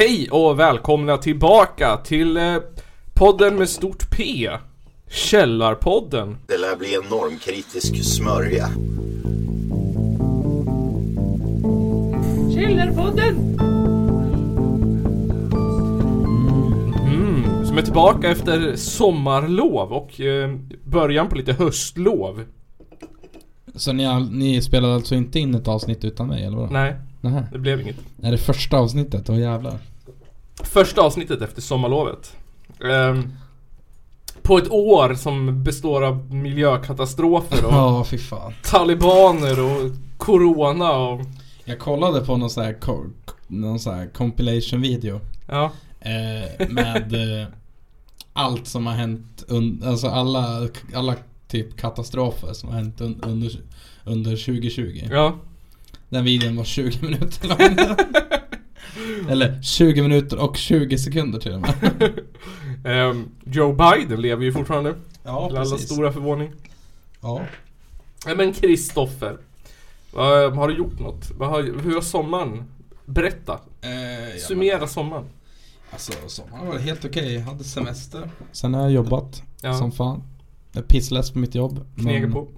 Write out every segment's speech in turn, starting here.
Hej och välkomna tillbaka till eh, podden med stort P. Källarpodden. Det lär bli en normkritisk smörja. Källarpodden! Mm, som är tillbaka efter sommarlov och eh, början på lite höstlov. Så ni, all, ni spelade alltså inte in ett avsnitt utan mig eller vadå? Nej, Nähä. det blev inget. Är det första avsnittet? Åh jävlar. Första avsnittet efter sommarlovet. Ehm, på ett år som består av miljökatastrofer och Ja, talibaner och corona och Jag kollade på någon sån här, co- någon sån här compilation video. ja. Eh, med eh, allt som har hänt Alltså alla, alla typ katastrofer som har hänt un, under, under 2020. Ja. Den videon var 20 minuter lång. Eller 20 minuter och 20 sekunder till och med. Ehm, Joe Biden lever ju fortfarande. Ja, till allas stora förvåning. Ja. Nej men Kristoffer. Har du gjort något? Vad har, hur har sommaren? Berätta. Eh, ja, Summera sommaren. Alltså sommaren var helt okej, jag hade semester. Sen har jag jobbat Ja. som fan. Jag är pissless på mitt jobb. Knegar men- på.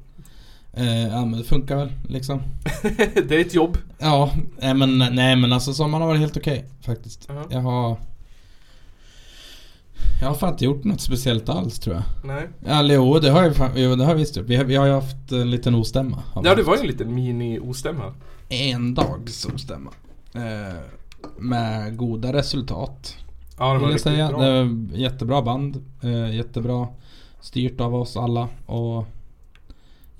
Eh, ja men det funkar väl liksom. det är ett jobb. Ja, nej men, nej men alltså sommaren har varit helt okej faktiskt. Ja. Jag har... Jag har fan inte gjort något speciellt alls tror jag. Nej. Eller jo, det har jag fan, jo, det har jag visst gjort. Vi har, vi har ju haft en liten ostämma. Ja det var ju en liten mini-ostämma. En dags ostämma. Eh, med goda resultat. Ja det var riktigt säga. bra. Det är jättebra band. Eh, jättebra styrt av oss alla. Och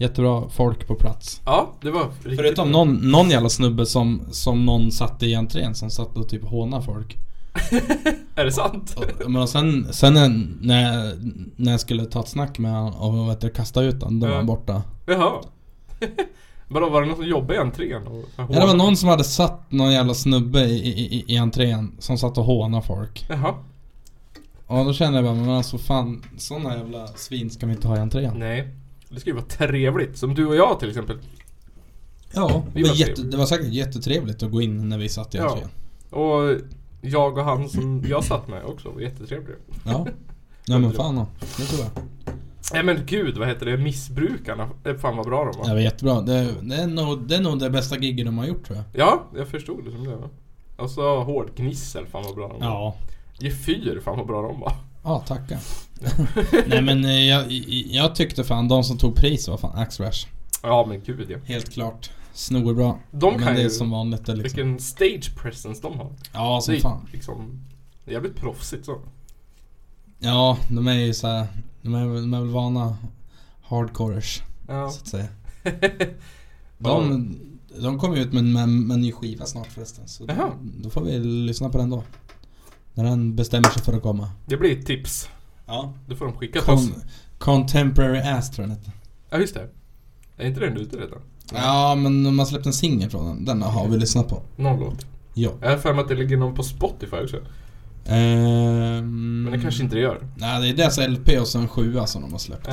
jättebra folk på plats. Ja det var riktigt Förutom någon, någon jävla snubbe som, som någon satte i entrén som satt och typ hånade folk. Är det sant? Och, men sen, sen när, när, jag skulle ta ett snack med honom och vet du, kasta ut honom, då var Ja. han borta. Jaha. Vadå var det någon som jobbade i entrén? Och, Ja, det var någon som hade satt någon jävla snubbe i, i, i- entrén som satt och hånade folk. Jaha. Och då kände jag bara, men alltså fan, såna jävla svin ska vi inte ha i entrén. Nej. Det ska ju vara trevligt. Som du och jag till exempel. Ja, det var jätte, det var säkert jättetrevligt att gå in när vi satt i Ja. entrén. Och jag och han som jag satt med också var jättetrevliga. Ja. Ja men fan då. Det tror jag. Nej men gud, vad heter det? Missbrukarna. Fan vad bra de var. Det var jättebra. Det, det, är nog, det är nog det bästa giget de har gjort tror jag. Ja, jag förstod det som det var. Och så hårdgnissel, fan vad bra de var. Ja. Gefyr, fan vad bra de var. Ja, tackar. Nej men eh, jag, jag tyckte fan de som tog pris var fan Axrash. Ja men gud ja. Helt klart. Snorbra. De men kan det är ju... som vanligt det liksom. Vilken stage presence de har. Ja, Det som är fan. liksom jävligt proffsigt så. Ja, de är ju såhär, de är, de är väl vana hardcorers, Ja. så att säga. De, de kommer ut med, med, med en ny skiva snart förresten. Så Jaha. då får vi lyssna på den då. När den bestämmer sig för att komma. Det blir ett tips. Ja. Det får de skicka till oss. Con, Contemporary Ass tror jag den heter. Ja just det. Är inte den ute redan? Ja, men de har släppt en singel från den. Den har vi lyssnat på. Någon låt. Ja. Jag har för mig att det ligger någon på Spotify också. Ehm, Men det kanske inte det gör. Nej, det är deras LP och så en sjua som de har släppt.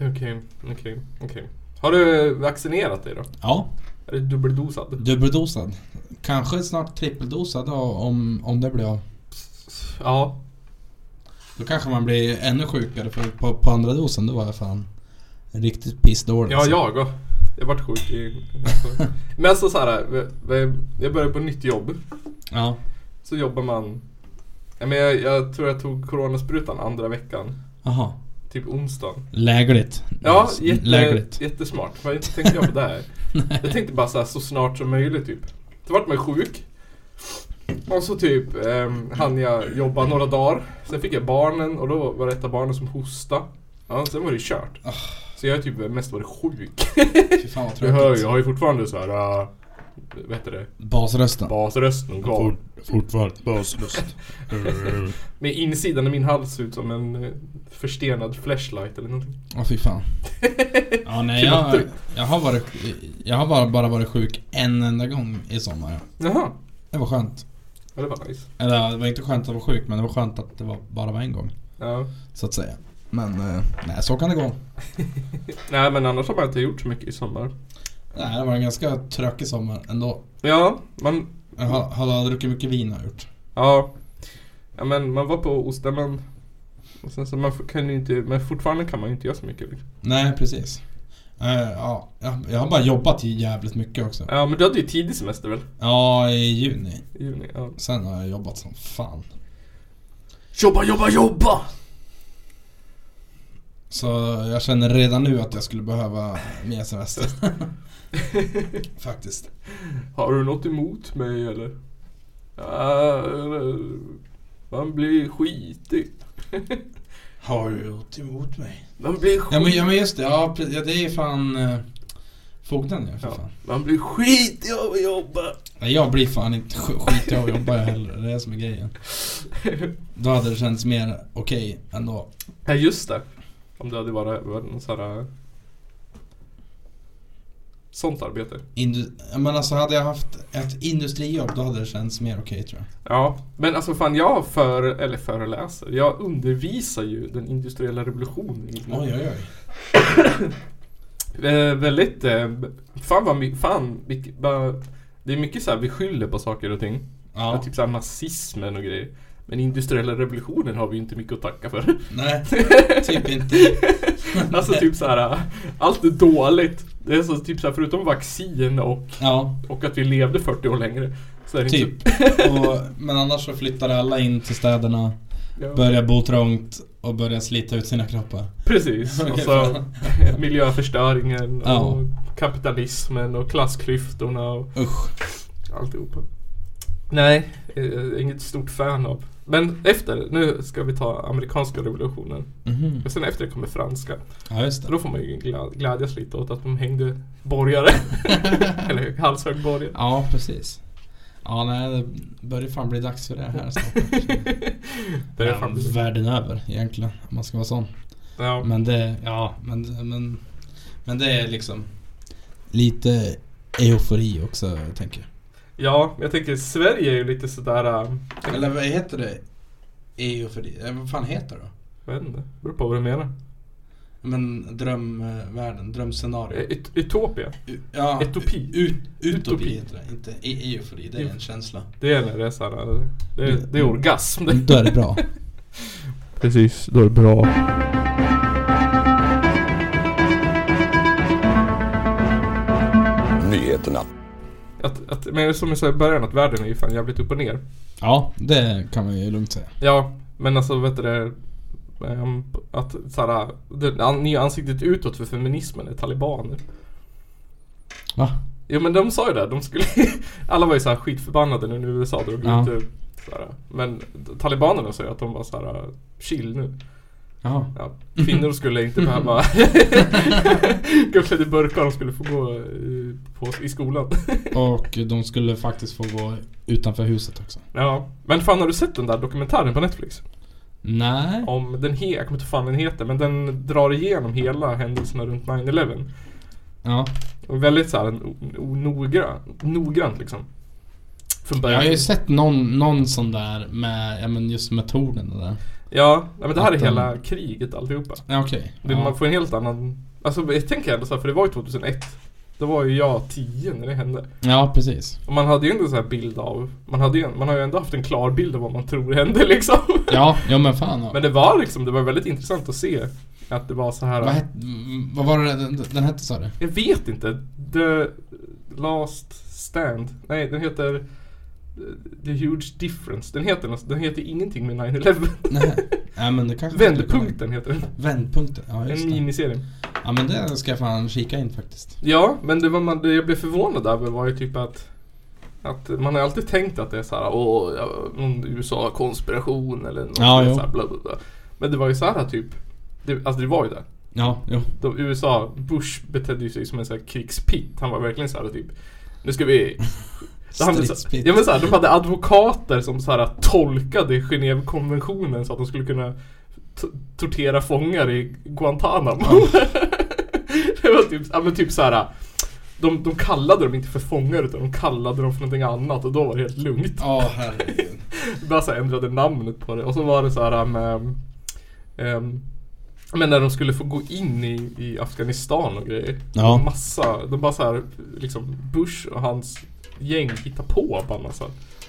Okej, okej, okej. Har du vaccinerat dig då? Ja, Är du dubbeldosad? dubbeldosad. Kanske snart trippeldosad om, om det blir av. Ja. Då kanske man blir ännu sjukare för på, på andra dosen då var jag fan riktigt pissdålig. Ja, alltså. jag och. Jag vart sjuk i... Men alltså så här, jag började på nytt jobb. Ja. Så jobbar man... Ja, men jag, jag tror jag tog coronasprutan andra veckan. Jaha. Typ onsdagen. Lägligt. Ja, jätte, Lägligt. jättesmart. Vad tänkte jag på där? jag tänkte bara så, här, så snart som möjligt typ. Så vart man sjuk. Och så typ um, hann jag jobba några dagar. Sen fick jag barnen och då var det ett av barnen som hostade. Ja, sen var det kört. Så jag har typ mest varit sjuk. Fy fan vad Du hör ju, jag har ju fortfarande så här. Uh, vad heter det? Basrösten. Basrösten kvar. Fortfarande baslust. Med insidan av min hals ut som en eh, förstenad flashlight eller någonting. Ja fy fan. Ja nej jag, jag har varit Jag har bara, bara varit sjuk en enda gång i sommar. Jaha. Det var skönt. Ja, det var nice. Eller ja, det var inte skönt att vara sjuk men det var skönt att det var, bara var en gång. Ja. Så att säga. Men eh, nej så kan det gå. Nej men annars har man inte gjort så mycket i sommar. Nej det var en ganska tråkig sommar ändå. Ja, man... Jag har, har druckit mycket vin har jag gjort. Ja. Ja men man var på Ostämman. Och sen så man kan ju inte, men fortfarande kan man ju inte göra så mycket. Liksom. Nej, precis. Eh, ja, jag, jag har bara jobbat jävligt mycket också. Ja men du hade ju tidig semester väl? Ja, i juni. I juni. Ja. Sen har jag jobbat som fan. Jobba, jobba, jobba! Så jag känner redan nu att jag skulle behöva mer semester. Faktiskt. Har du något emot mig eller? Ja, eller, man blir skitig. Har du något emot mig? Man blir Ja skit. men, ja, men just det, ja, ja det är fan eh, fogden ja, för Ja. fan. Man blir skitig av att jobba. Nej, jag blir fan inte sk- skitig av att jobba heller, det är det som är grejen. Då hade det känts mer okej ändå. Ja just det. Om det hade varit, någon sån här Sånt arbete. Indu- men alltså hade jag haft ett industrijobb då hade det känts mer okej tror jag. Ja, men alltså fan jag för, eller föreläser. Jag undervisar ju den industriella revolutionen. Oj oj oj. Eh, väldigt, eh, fan vad fan Det är mycket så här vi skyller på saker och ting. Ja. Typ såhär nazismen och grejer. Men industriella revolutionen har vi ju inte mycket att tacka för. Nej, typ inte. alltså typ så här allt är dåligt. Det är så typ så här, förutom vaccin och, Ja, och att vi levde 40 år längre. Så är det typ. Och, men annars så flyttade alla in till städerna, ja. började bo trångt och började slita ut sina kroppar. Precis. Och så fan. miljöförstöringen och Ja. kapitalismen och klassklyftorna och Usch. alltihopa. Nej, eh, inget stort fan av. Men efter, nu ska vi ta amerikanska revolutionen. Mhm. Och sen efter det kommer franska. Ja just det. då får man ju glä- glädjas lite åt att de hängde borgare. Eller halshög borgare. Ja precis. Ja nej, det börjar fan bli dags för det här snart. Det är Ja, fan världen över egentligen, om man ska vara sån. ja. Men det, ja, men, men, men det är liksom lite eufori också, tänker jag. Ja, jag tänker Sverige är ju lite sådär... äh, Eller vad heter det? Eufori? Eh, vad fan heter det då? Jag vet inte, beror på vad du menar. Men drömvärlden, drömscenario. Eh, Ut- Utopia. U- ja, Utopi. Ut, utopi Utopi. heter det, inte eufori. Det är en känsla. Det är när det är såhär, det är, det är orgasm. Då är det bra. Precis, då är det bra. Nyheterna. Att, att, men som jag sa i början, att världen är ju fan jävligt upp och ner. Ja, det kan man ju lugnt säga. Ja, men alltså vet du det ehm, Att såhär, det nya ansiktet utåt för feminismen är talibaner. Va? Jo men de sa ju det, de skulle Alla var ju såhär skitförbannade nu när USA drog Ja. ut ur, såhär. Men talibanerna sa ju att de var såhär chill nu. Jaha. Ja, kvinnor skulle inte behöva gå klädda i burkar, de skulle få gå i, på, i skolan. Och de skulle faktiskt få gå utanför huset också. Ja, men fan har du sett den där dokumentären på Netflix? Nej. Om den he- jag kommer inte fan den heter, men den drar igenom hela händelserna runt 9-11. Ja. Och väldigt såhär noggrant liksom. Jag har ju sett någon, någon sån där med, ja men just metoden och där. Ja, men det här är hela kriget alltihopa. Ja okej. Det. Man får en helt annan... Alltså jag tänker ändå så här, för det var ju 2001. Då var ju jag 10 när det hände. ja precis. Och man hade ju ändå så här bild av... Man, hade ju, man har ju ändå haft en klar bild av vad man tror hände liksom. Ja, ja men fan. Men det var liksom, det var väldigt intressant att se. Att det var så här. vad, het, vad var det den, den hette sa du? Jag vet inte. The Last Stand. Nej, den heter eh, The Huge Difference. Den heter, den heter ingenting med 9-11. Nej. Nej men det kanske Vändpunkten heter den. Vändpunkten, ja just En det. miniserie. Ja men det ska jag fan kika in faktiskt. Ja, men det, var man, det jag blev förvånad över var ju typ att att man har alltid tänkt att det är såhär, åh, någon USA-konspiration eller något Ja, sånt jo. så här, bla, bla, bla. Men det var ju så här typ, det, alltså det var ju det. Ja, jo. De, USA, Bush betedde sig som en sån här krigspitt. Han var verkligen så här typ, nu ska vi Ja men så här, de hade advokater som så här tolkade Genèvekonventionen så att de skulle kunna tortera fångar i Guantanamo. det var typ, ja men typ så här. De, de kallade dem inte för fångar utan de kallade dem för någonting annat och då var det helt lugnt. Ja herregud. Bara så ändrade namnet på det och så var det så här med ehm, men när de skulle få gå in i, i Afghanistan och grejer. Ja. Massa, de bara så här liksom Bush och hans gäng hittar på bara massa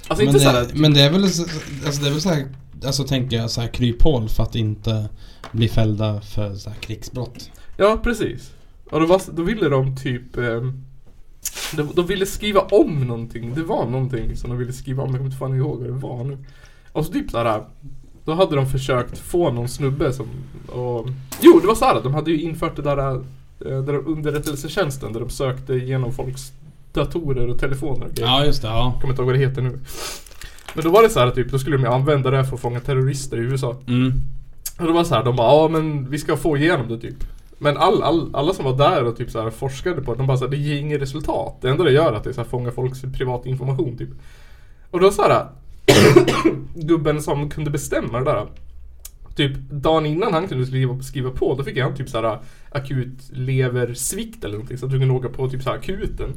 Alltså men, inte det, såhär... men det är väl så, alltså det är väl så här, alltså tänker jag så här kryphål för att inte bli fällda för så här krigsbrott. Ja, precis. Och då, var, då ville de typ... ehm, de, de ville skriva om någonting. Det var någonting som de ville skriva om. Jag kommer inte fan ihåg vad det var nu. Och så typ såhär... Då hade de försökt få någon snubbe som... Och, jo, det var såhär. De hade ju infört det där... eh, där de- underrättelsetjänsten där de sökte igenom folks datorer och telefoner och grejer. Ja just det, ja. Jag kommer inte ihåg vad det heter nu. Men då var det så här typ, då skulle de använda det här för att fånga terrorister i USA. Mm. Och det var så här, de bara ja men vi ska få igenom det typ. Men all, all, alla som var där och typ så här forskade på det, de bara så här, det ger inget resultat. Det enda det gör är att det är så här, fånga folks privat information typ. Och då så här gubben som kunde bestämma det där. Typ dagen innan han kunde skriva, skriva på, då fick han typ så här akut leversvikt eller någonting så att du kunde åka på typ så här akuten.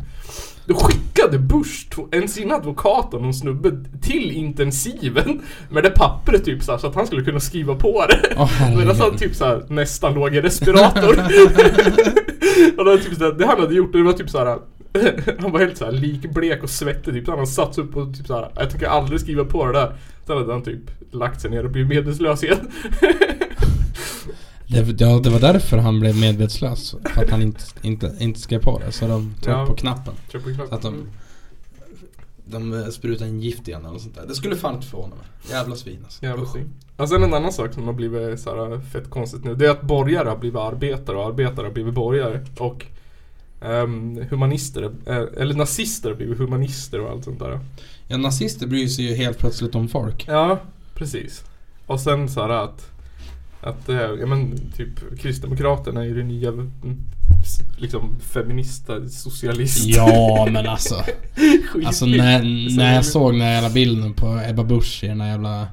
Då skickade Bush en sin advokat och någon snubbe till intensiven med det pappret typ så, här, så att han skulle kunna skriva på det. Herregud. Medan han typ så här, nästan låg i respirator. och var typ så här, det han hade gjort, det var typ så här. Han var helt så här likblek och svettig typ. Så han satt sig upp och typ så här. Jag tänker aldrig skriva på det där. Sen hade han typ lagt sig ner och blivit medvetslös igen. Det, ja, det var därför han blev medvetslös. För att han inte, inte, inte skrev på det. Så de tryckte Ja. på knappen. Tryck på knappen. Så att de, de eh, sprutade in gift igen eller sånt där. Det skulle fan inte förvåna mig. Jävla svin alltså. Jävla svin. Och sen en annan sak som har blivit så här fett konstigt nu. Det är att borgare har blivit arbetare och arbetare har blivit borgare. Och ehm, humanister, eh, eller nazister har blivit humanister och allt sånt där. Ja, nazister bryr sig ju helt plötsligt om folk. Ja, precis. Och sen så här att att, eh, ja men typ Kristdemokraterna är ju det nya mm, liksom feminista, socialist. Ja, men alltså. Alltså när, så när jag såg den här jävla bilden på Ebba Busch i den här jävla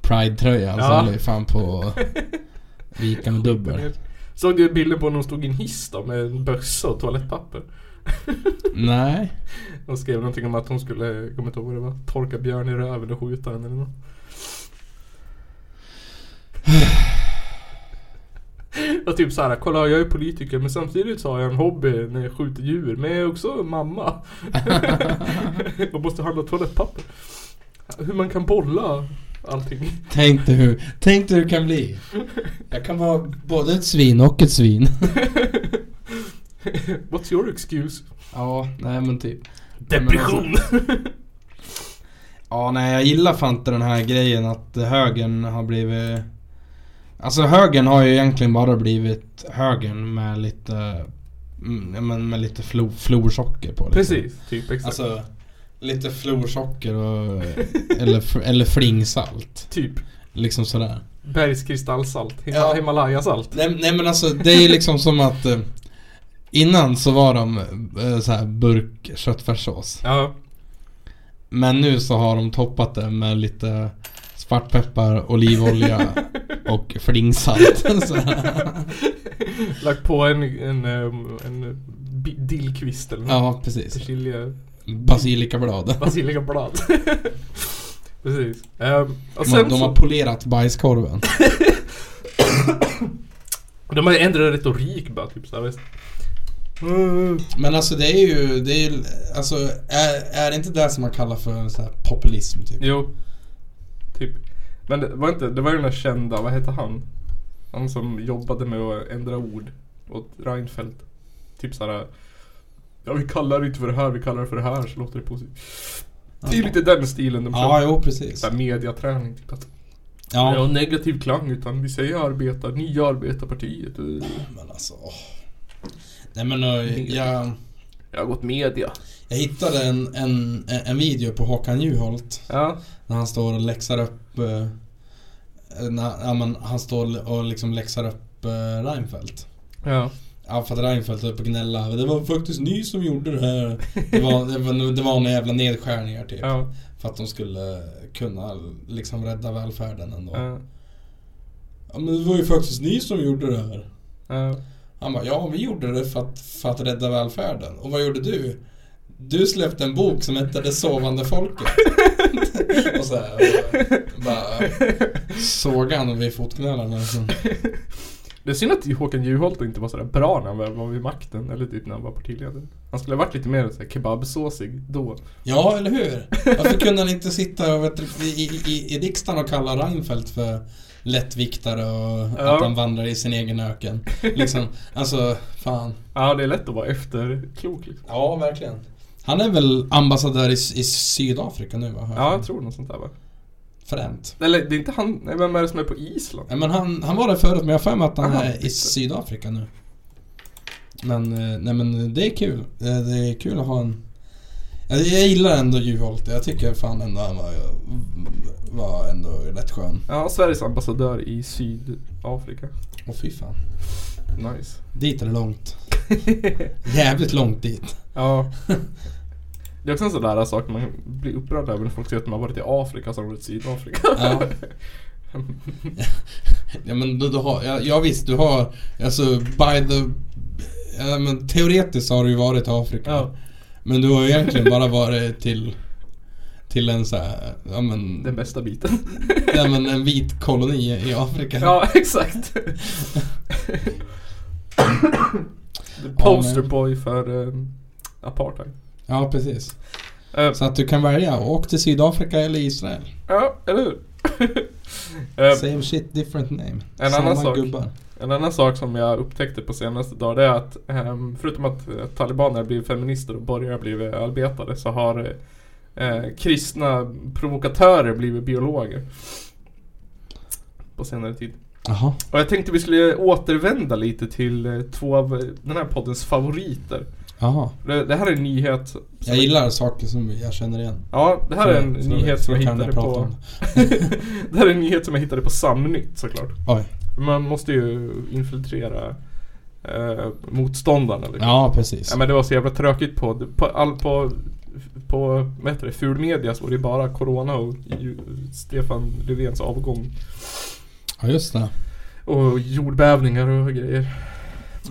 Pride-tröjan så Ja. höll jag fan på att vika med dubbel. Såg du bilden på när hon stod i en hiss då med en bössa och toalettpapper? Nej. De skrev någonting om att hon skulle, jag kommer inte ihåg vad det var, torka björn i röven och skjuta den eller något. Och typ såhär, kolla jag är politiker men samtidigt så har jag en hobby när jag skjuter djur. Men jag är också mamma. Man måste handla toalettpapper. Hur man kan bolla allting. Tänk dig hur, tänk dig hur det kan bli. Jag kan vara både ett svin och ett svin. What's your excuse? Ja, nej men typ. Depression! Ja, nej jag gillar fan inte den här grejen att högern har blivit... Alltså högern har ju egentligen bara blivit högern med lite... mm, men med lite flo, florsocker på. Liksom. Precis, typ exakt. Alltså, lite florsocker och... eller, eller flingsalt. typ Liksom sådär. bergskristallsalt. Ja. Himalayasalt. Nej, nej men alltså det är ju liksom som att... Eh, innan så var de eh, så här burk köttfärssås. Ja. Men nu så har de toppat det med lite svartpeppar, olivolja och flingsalt. Lagt på en, en, ehm, en bi- dillkvist eller något. ja, precis. Persilja, Basilikablad. basilikablad. Precis. Um, och De, sen de har så, polerat bajskorven. de har ändrat retorik bara typ såhär. Mm. Men alltså det är ju, det är ju, alltså är, är det inte det som man kallar för så här populism typ? Jo. Typ. Men det var inte, det var ju den där kända, vad hette han? Han som jobbade med att ändra ord åt Reinfeldt. Typ såhär. Ja vi kallar det inte för det här, vi kallar det för det här så låter det positivt. Det är ju lite den stilen de Ja, kör. jo precis. Såhär mediaträning typ att Ja. Ja. negativ klang utan vi säger arbetar, nya arbetarpartiet. Eh, Men alltså, åh. Nej men eh, jag, Jag har gått media. jag hittade en, en, en video på Håkan Juholt. Ja. När han står och läxar upp eh, när, ja, men han står och liksom läxar upp Reinfeldt. Ja. Att Reinfeldt höll på att gnälla. Det var faktiskt ni som gjorde det här. Det var, det var, det var några jävla nedskärningar typ. Ja. För att de skulle kunna liksom rädda välfärden ändå. Ja. Ja men det var ju faktiskt ni som gjorde det här. Ja. Han bara, ja vi gjorde det för att, för att rädda välfärden. Och vad gjorde du? Du släppte en bok som hette Det sovande folket. och så här, och bara sågade han vid fotknölarna. liksom. Det är synd att Håkan Juholt inte var sådär bra när han väl var vid makten, eller typ när han var partiledare. Han skulle ha varit lite mer såhär kebabsåsig då. Ja, eller hur? Varför kunde han inte sitta vet, i, i, i riksdagen och kalla Reinfeldt för lättviktare och Ja. att han vandrar i sin egen öken? Liksom, alltså, fan. Ja, det är lätt att vara efterklok liksom. Ja, verkligen. Han är väl ambassadör i, i Sydafrika nu va? Ja, jag tror något sånt där va. Fränt. Eller det är inte han, nej vem är det som är på Island? Ja, men han, han var där förut men jag har för mig att han Aha, är i. Sydafrika nu. Men, eh, nej men det är kul. Det, är kul att ha en... Jag gillar ändå Juholt. Jag tycker fan ändå han var, var ändå rätt skön. Ja, Sveriges ambassadör i Sydafrika. Åh fy fan. Nice. Dit är det långt. Jävligt långt dit. Ja. Det är också en sån där sak man blir upprörd över när folk säger att de har varit i Afrika så har de varit i Sydafrika. Ja. ja men du, du har, ja, ja visst du har, alltså by the... Ja, men teoretiskt har du ju varit i Afrika. Ja. Men du har ju egentligen bara varit till... Till en så här, ja men... Den bästa biten. Ja men en vit koloni i Afrika. Ja, exakt. The posterboy för um, apartheid. Ja, precis. Eh, Så att du kan välja, åk till Sydafrika eller Israel. ja, eller hur? Eh, Same shit, different name. En Samma annan sak. gubbar. En annan sak som jag upptäckte på senaste dagar är att ehm, förutom att eh, talibaner blivit feminister och borgare blivit arbetare så har eh, kristna provokatörer blivit biologer. På senare tid. Jaha. Och jag tänkte vi skulle återvända lite till två av den här poddens favoriter. Jaha. Det, det här är en nyhet som Jag gillar saker som jag känner igen. Ja, det här är en Så- så- nyhet som så jag kan hittade prata på om Det här är en nyhet som jag hittade på Samnytt såklart. Oj. Man måste ju infiltrera eh, motståndarna liksom. Ja, precis. Ja men det var så jävla tråkigt på, på, all, på, på vad heter det, fulmedia så var det bara Corona och ju, Stefan Löfvens avgång. Ja, just det. Och jordbävningar och grejer.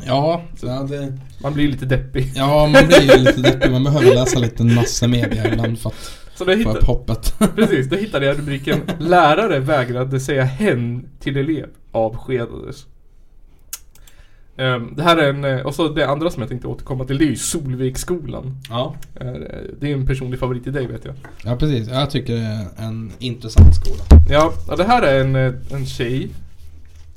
Ja, ja, det, Man blir lite deppig. ja man blir ju lite deppig. Man behöver läsa lite massemedia ibland för att Så då hittade, upp hoppet. precis, då hittade jag rubriken Lärare vägrade säga hen till elev avskedades. Ehm, det här är en, eh, och så det andra som jag tänkte återkomma till det är ju Solviksskolan. Ja. Eh, det är en personlig favorit i dig vet jag. Ja, precis. Jag tycker det är en intressant skola. Ja, det här är en, eh, en tjej,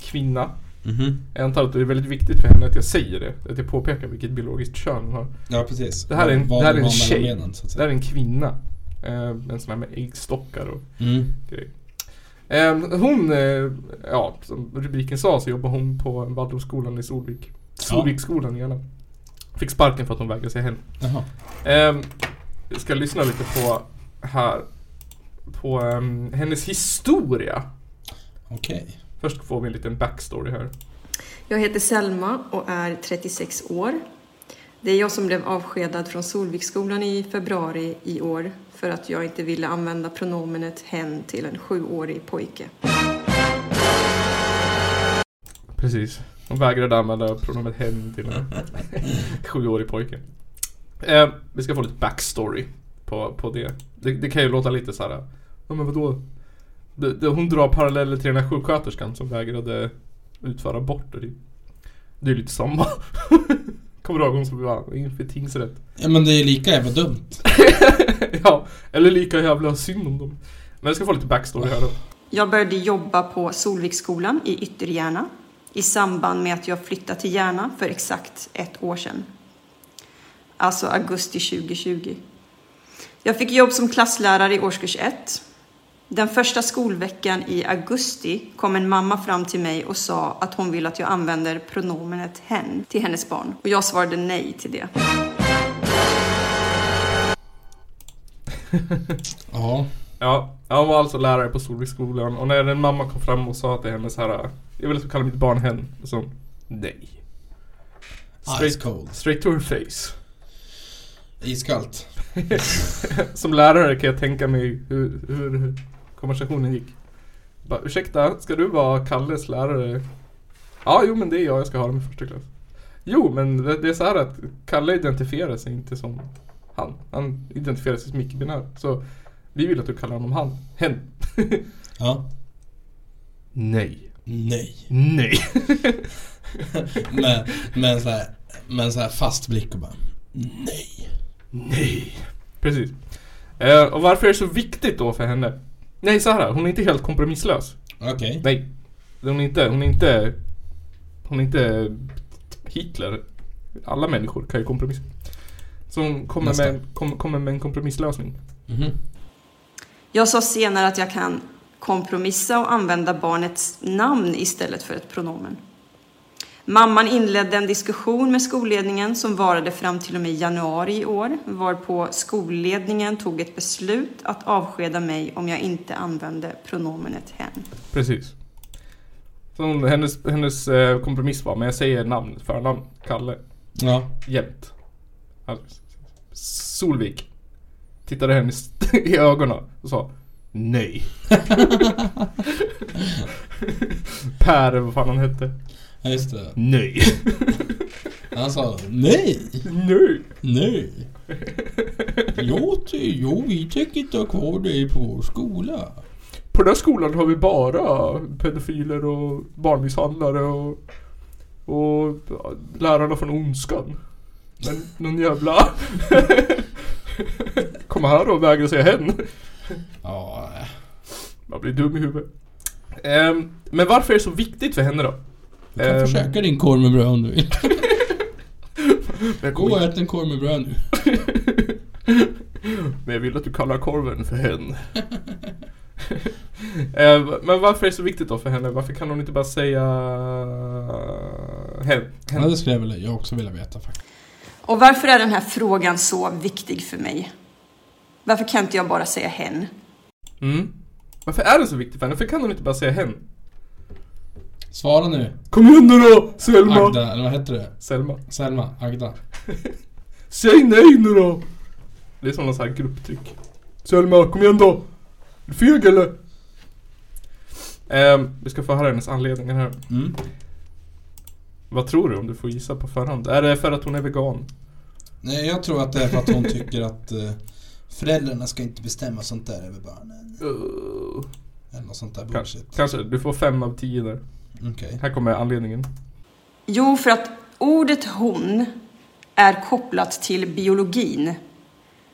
kvinna. Mhm. Jag antar att det är väldigt viktigt för henne att jag säger det. Att jag påpekar vilket biologiskt kön hon har. Ja, precis. Det här är en, Vad- det här är en tjej. benen, så att Det här är en kvinna. Eh, en sån här med äggstockar och Mm. grejer. Eh, hon, eh, ja som rubriken sa så jobbar hon på Waldorfskolan i Solvik. Solviksskolan gärna. Fick sparken för att hon vägrade säga hen. Jaha. Eh, jag ska lyssna lite på här. På ehm, hennes historia. Okej. Först får vi en liten backstory här. Jag heter Selma och är 36 år. Det är jag som blev avskedad från Solviksskolan i februari i år för att jag inte ville använda pronomenet hen till en sjuårig pojke. Precis. Hon vägrade använda pronomet hen till en sjuårig pojke. Eh, vi ska få lite backstory på, på det. det. Det kan ju låta lite så här. Ja men vadå? Det, det, hon drar paralleller till den här sjuksköterskan som vägrade utföra aborter. Det, det är lite samma. Kommer du ihåg hon som var inför tingsrätt? Ja, men det är lika jävla dumt. ja, eller lika jävla synd om dem. Men jag ska få lite backstory här då. Jag började jobba på Solviksskolan i Ytterjärna i samband med att jag flyttade till Järna för exakt ett år sedan. Alltså augusti 2020. Jag fick jobb som klasslärare i årskurs 1. Den första skolveckan i augusti kom en mamma fram till mig och sa att hon vill att jag använder pronomenet hen till hennes barn. Och jag svarade nej till det. Ja. Ja, jag var alltså lärare på Solviksskolan och när en mamma kom fram och sa till henne så här Jag vill att du kallar mitt barn hen. Så hon, nej. Ice cold. straight to her face. Iskallt. Som lärare kan jag tänka mig hur, hur konversationen gick. Bara, ursäkta, ska du vara Kalles lärare? Ja, jo men det är jag, jag ska ha dem i första klass. Jo, men det, det är så här att Kalle identifierar sig inte som han. Han identifierar sig som icke-binär. Så vi vill att du kallar honom han. Hen. Ja. Nej. Nej. Nej. med, med, en så här, med en så här fast blick och bara Nej. Nej. Precis. Eh, och varför är det så viktigt då för henne? Nej, så här, hon är inte helt kompromisslös. Okej. Nej. Hon är inte, hon är inte, hon är inte Hitler. Alla människor kan ju kompromissa. Så hon kommer Nästa. med, kom, kommer med en kompromisslösning. Mhm. Jag sa senare att jag kan kompromissa och använda barnets namn istället för ett pronomen. Mamman inledde en diskussion med skolledningen som varade fram till och med januari i år, varpå skolledningen tog ett beslut att avskeda mig om jag inte använde pronomenet hen. Precis. Så hon, hennes, hennes eh, kompromiss var, men jag säger namn, förnamn, Kalle. Ja. Jämt. Alltså, Solvik. Tittade henne i ögonen och sa Nej. per, vad fan han hette. Ja, just det. Nej. Han sa nej. Nej. Nej. Ty- jo, vi tänker inte ha kvar dig på vår skola. På den här skolan har vi bara pedofiler och barnmisshandlare och, och lärarna från Ondskan. Men någon jävla... Komma här och vägra säga hen. Ja, Man blir dum i huvudet. Ehm, men varför är det så viktigt för henne då? Du kan Ehm, försöka din korv med bröd om du vill. men, jag Gå och ät en korv med bröd nu. men jag vill att du kallar korven för hen. Ehm, men varför är det så viktigt då för henne? Varför kan hon inte bara säga hen? hen? Ja, det skulle jag, vilja, jag också vilja veta faktiskt. Och varför är den här frågan så viktig för mig? Varför kan inte jag bara säga hen? Mm. Varför är det så viktigt för henne? Varför kan hon inte bara säga hen? Svara nu. Kom igen nu då! Selma! Agda, eller vad heter det? Selma. Selma, Agda. Säg nej nu då! Det är som någon sån här grupptryck. Selma, kom igen då! Är du feg eller? Ehm, vi ska få höra hennes anledningar här. Mm. Vad tror du om du får gissa på förhand? Är det för att hon är vegan? Nej, jag tror att det är för att hon tycker att eh, föräldrarna ska inte bestämma sånt där över barnen. Uh, Eller något sånt där kanske, bullshit. kanske. Du får fem av tio där. Okej. Här kommer anledningen. Jo, för att ordet hon är kopplat till biologin.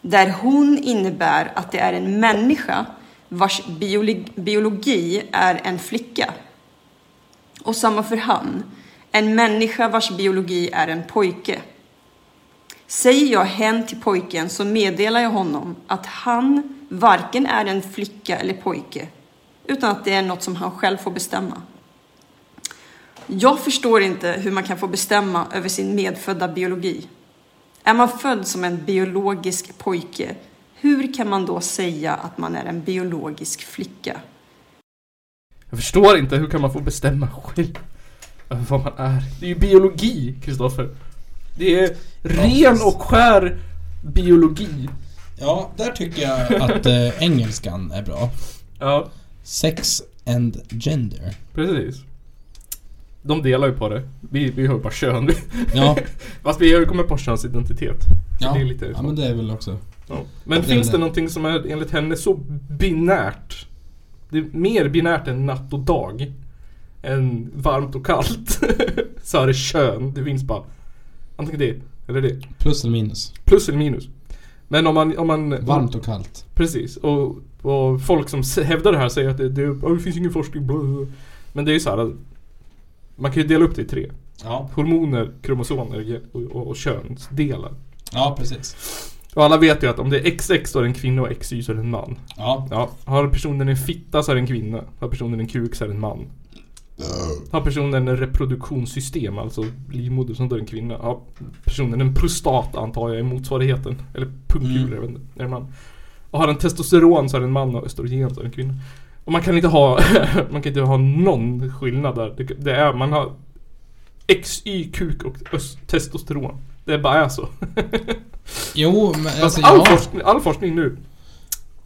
Där hon innebär att det är en människa vars biologi, biologi är en flicka. Och samma för han. En människa vars biologi är en pojke. Säger jag hen till pojken så meddelar jag honom att han varken är en flicka eller pojke, utan att det är något som han själv får bestämma. Jag förstår inte hur man kan få bestämma över sin medfödda biologi. Är man född som en biologisk pojke, hur kan man då säga att man är en biologisk flicka? Jag förstår inte, hur kan man få bestämma själv över vad man är? Det är ju biologi, Kristoffer. Det är ren och skär biologi. Ja, där tycker jag att eh, engelskan är bra. Ja, Sex and gender. precis. De delar ju på det. Vi, vi har ju bara kön. Ja, Fast vi har ju kommit på könsidentitet. ja. Det är lite ja så. men det är väl också. Ja. Men Det finns det det. någonting som är enligt henne så binärt? Det är mer binärt än natt och dag. Än varmt och kallt. så är det kön. Det finns bara antingen det eller det. Plus eller minus. Plus eller minus. Men om man... Om man Varmt och kallt. Precis. Och, och folk som hävdar det här säger att det, det, oh, det finns ingen forskning. blah. Men det är ju så här. Man kan ju dela upp det i tre. Ja. Hormoner, kromosomer och, och, och könsdelar. Ja, precis. Och alla vet ju att om det är XX så är det en kvinna och XY så är det en man. Ja. Ja, har personen en fitta så är det en kvinna. Har personen en kuk så är det en man. Har personen en reproduktionssystem, alltså livmoder, så är det en kvinna. Har personen en prostat antar jag är motsvarigheten. Eller pungkulor, Mm. jag vet inte. Är det en man. Och har den testosteron så är det en man och östrogen så är det en kvinna. Och man kan inte ha, man kan inte ha någon skillnad där. Det, det är, man har XY, kuk och öst, testosteron. Det bara är så. Jo, men Fast alltså all, ja. forskning, all forskning nu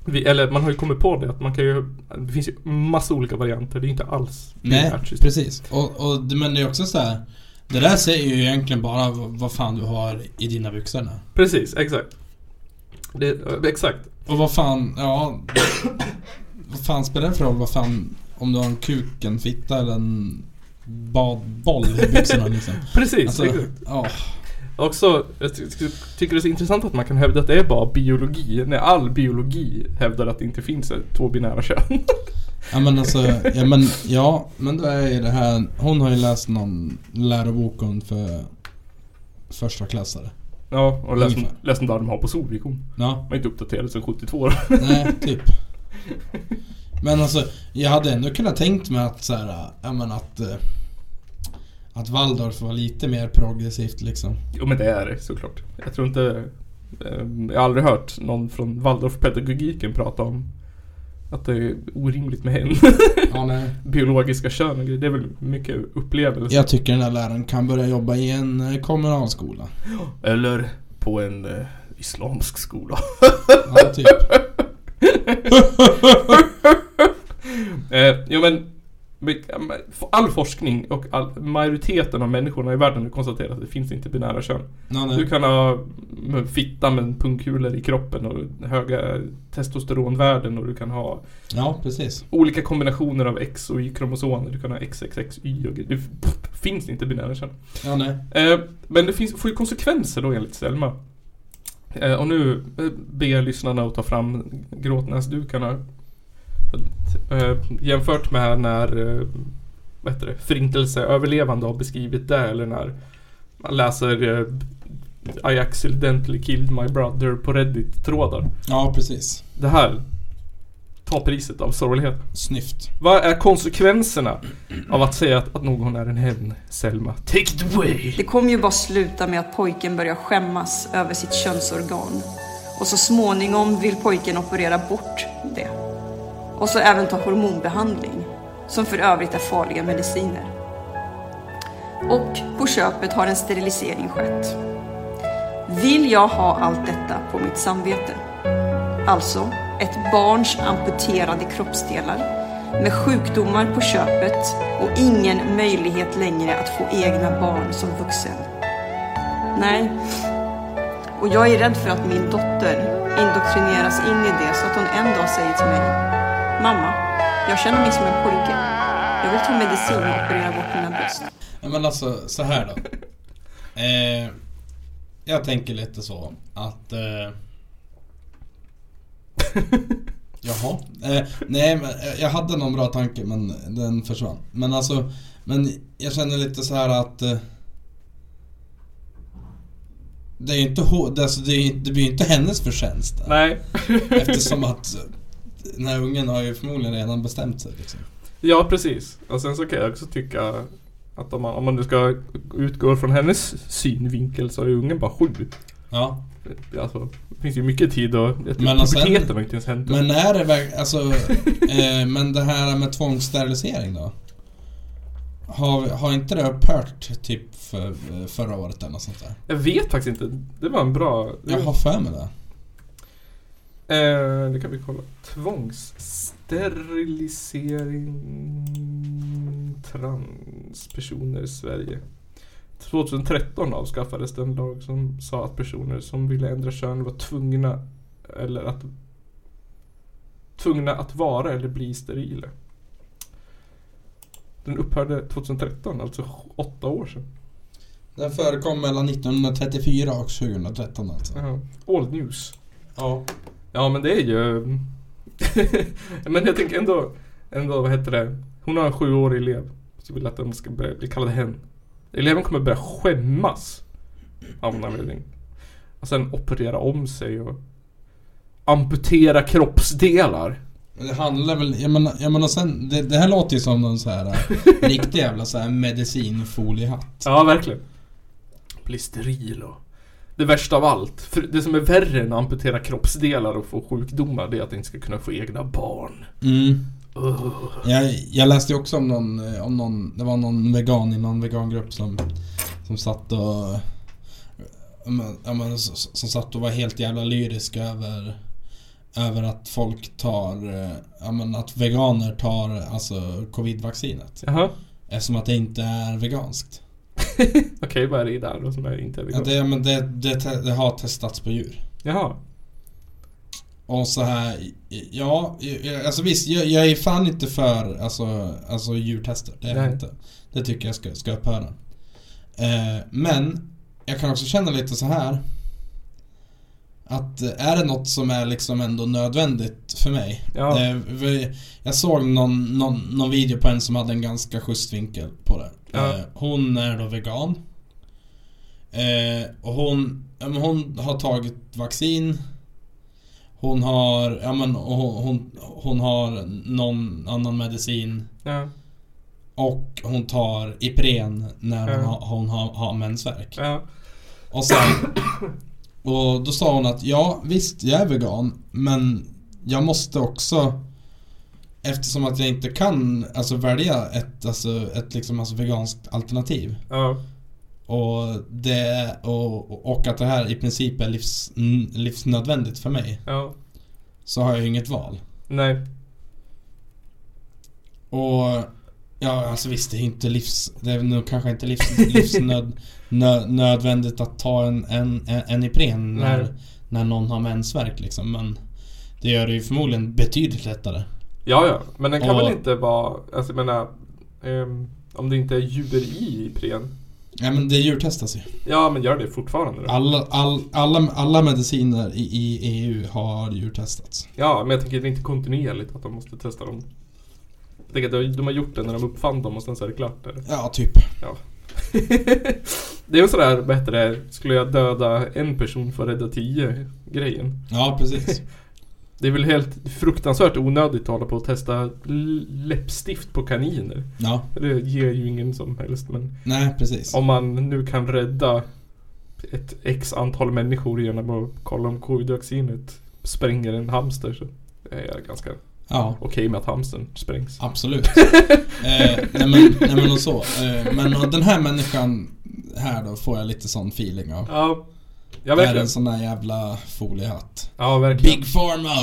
vi, Eller man har ju kommit på det att man kan ju Det finns ju massa olika varianter, det är inte alls Nej, precis. Och, och, men det är också så här. Det där säger ju egentligen bara vad, vad fan du har i dina byxor nu. Precis, exakt det, eh, Exakt Och vad fan, ja... vad fan spelar det för roll vad fan om du har en kuk, en fitta eller en badboll i byxorna liksom. Precis, Alltså, exakt. ja. Också, jag ty- ty- tycker det är så intressant att man kan hävda att det är bara biologi, när all biologi hävdar att det inte finns två binära kön. Ja men alltså, ja men, ja, men då är ju det här, hon har ju läst någon lärobok om för första klassare. Ja, och läs, Ungefär. läs den där de har på Solvik hon. Ja, var inte uppdaterad sedan 72 år. nej, typ. Men alltså, jag hade ändå kunnat tänkt mig att så här, ja men att eh, Att Waldorf var lite mer progressivt liksom. Jo men det är det såklart. Jag tror inte... eh, Jag har aldrig hört någon från Waldorfpedagogiken prata om att det är orimligt med hen. Ja, nej. biologiska kön och grejer. Det är väl mycket upplevelse. Jag tycker den här läraren kan börja jobba i en eh, kommunalskola. Eller på en eh, islamsk skola. Ja, typ. eh, jo men All forskning och all, majoriteten av människorna i världen har konstaterat att det finns inte binära kön. Du nej. kan ha fitta med pungkulor i kroppen och höga testosteronvärden och du kan ha Ja, precis. olika kombinationer av X och Y-kromosomer. Du kan ha XXXY och. Det finns inte binära kön. Ja, nej. Eh, men det finns, får ju konsekvenser då enligt Selma. Eh, och nu eh, ber jag lyssnarna att ta fram gråtnäsdukarna. Eh, jämfört med när vad heter det, förintelseöverlevande har beskrivit det eller när man läser I accidentally killed my brother på Reddit-trådar. Ja, precis. Det här tar priset av sorglighet. Snyft. Vad är konsekvenserna av att säga att, att någon är en hen, Selma? Take it away! Det kommer ju bara sluta med att pojken börjar skämmas över sitt könsorgan. Och så småningom vill pojken operera bort det. Och så även ta hormonbehandling, som för övrigt är farliga mediciner. Och på köpet har en sterilisering skett. Vill jag ha allt detta på mitt samvete? Alltså, ett barns amputerade kroppsdelar med sjukdomar på köpet och ingen möjlighet längre att få egna barn som vuxen. Nej, och jag är rädd för att min dotter indoktrineras in i det så att hon en dag säger till mig Mamma, jag känner mig som en pojke. Jag vill ta medicin och operera bort mina bröst. Ja, men alltså, så här då. Eh, jag tänker lite så att... Eh, jaha. Eh, nej, men eh, jag hade någon bra tanke men den försvann. Men alltså, men jag känner lite så här att... Eh, det är ju inte, alltså, det, är, det blir ju inte hennes förtjänst där. Nej. Eftersom att den här ungen har ju förmodligen redan bestämt sig liksom. Ja, precis. Och sen så kan jag också tycka att om man, om man nu ska utgå från hennes synvinkel så är ungen bara sju. Ja. Alltså, finns ju mycket tid och Men sen- puberteten har inte ens hänt. Men är det verkligen, alltså, eh, men det här med tvångssterilisering då? Har, har inte det upphört typ för, förra året eller något sånt där? Jag vet faktiskt inte. Det var en bra... Jag har för mig det. eh, det kan vi kolla. Tvångssterilisering transpersoner i Sverige. 2013 avskaffades den lag som sa att personer som ville ändra kön var tvungna eller att tvungna att vara eller bli sterila. Den upphörde 2013, alltså åtta år sedan. Den förekom mellan 1934 och 2013 alltså. Jaha. Old news. Ja. Ja men det är ju... men jag tänker ändå, ändå vad heter det? Hon har en sjuårig elev. Så vill att den ska bli kallad hen. Eleven kommer börja skämmas. Av någon anledning. Och sen operera om sig och amputera kroppsdelar. Men det handlar väl, jag menar, jag menar sen, det, det här låter ju som någon så här äh, riktig jävla så här medicinfoliehatt. Ja, verkligen. Bli steril och... Det värsta av allt, för det som är värre än att amputera kroppsdelar och få sjukdomar, det är att inte ska kunna få egna barn. Mm. Jag, jag läste också om någon, eh, om någon, det var någon vegan i någon vegangrupp som, som satt och ja, men- ja, som satt och var helt jävla lyrisk över över att folk tar, eh, ja men att veganer tar alltså covid-vaccinet. Jaha. Eftersom att det inte är veganskt. Okej, vad är det där då som är inte är Ja, vegan? det, men det, det, det har testats på djur. Jaha. Och så här, ja, alltså visst, jag, jag är fan inte för alltså, alltså djurtester. Det är jag inte. Det tycker jag ska, ska upphöra. Eh, men, jag kan också känna lite så här Att eh, är det något som är liksom ändå nödvändigt för mig Ja. eh, Jag såg någon, någon, någon video på en som hade en ganska schysst vinkel på det Ja. eh, Hon är då vegan eh, Och hon, hon har tagit vaccin Hon har, ja men hon, hon, hon har någon annan medicin. Ja, Och hon tar Ipren när hon, Ja. har, hon har, har mensvärk. Ja, och sen Och då sa hon att ja visst jag är vegan Men jag måste också Eftersom att jag inte kan alltså välja ett, alltså, ett liksom, alltså, veganskt alternativ. Ja, och, det, och, och att det här i princip är livs, livsnödvändigt för mig ja. Så har jag ju inget val Nej. Och Ja alltså visst det är inte livs Det är nog kanske inte livs, livsnöd, nö, nödvändigt att ta en, en, en, en Ipren när, Nej. när någon har mensvärk liksom men Det gör det ju förmodligen betydligt lättare Ja, ja. Men den kan Och- väl inte vara, alltså jag menar, ehm, om det inte är djur i Ipren. Ja men det djurtestas ju Ja, men gör det fortfarande då. Alla, all, alla, alla mediciner i, i EU har djurtestats Ja, men jag tänker det är inte kontinuerligt att de måste testa dem. Jag tänker att de- har gjort det när de uppfann dem och sen så är det klart. Eller? Ja typ det är ju sådär, vad heter det, skulle jag döda en person för att rädda tio grejen. Ja precis Det är väl helt fruktansvärt onödigt att hålla på och testa läppstift på kaniner. Ja, Det ger ju ingen som helst men nej precis om man nu kan rädda ett x antal människor genom att kolla om covid-vaccinet spränger en hamster så är jag ganska Ja okej med att hamstern sprängs. Absolut. eh, nej, men, nej men och så. Eh, men och den här människan här då får jag lite sån feeling av. Ja, ja är verkligen. en sån där jävla foliehatt. Ja, verkligen. Big Pharma!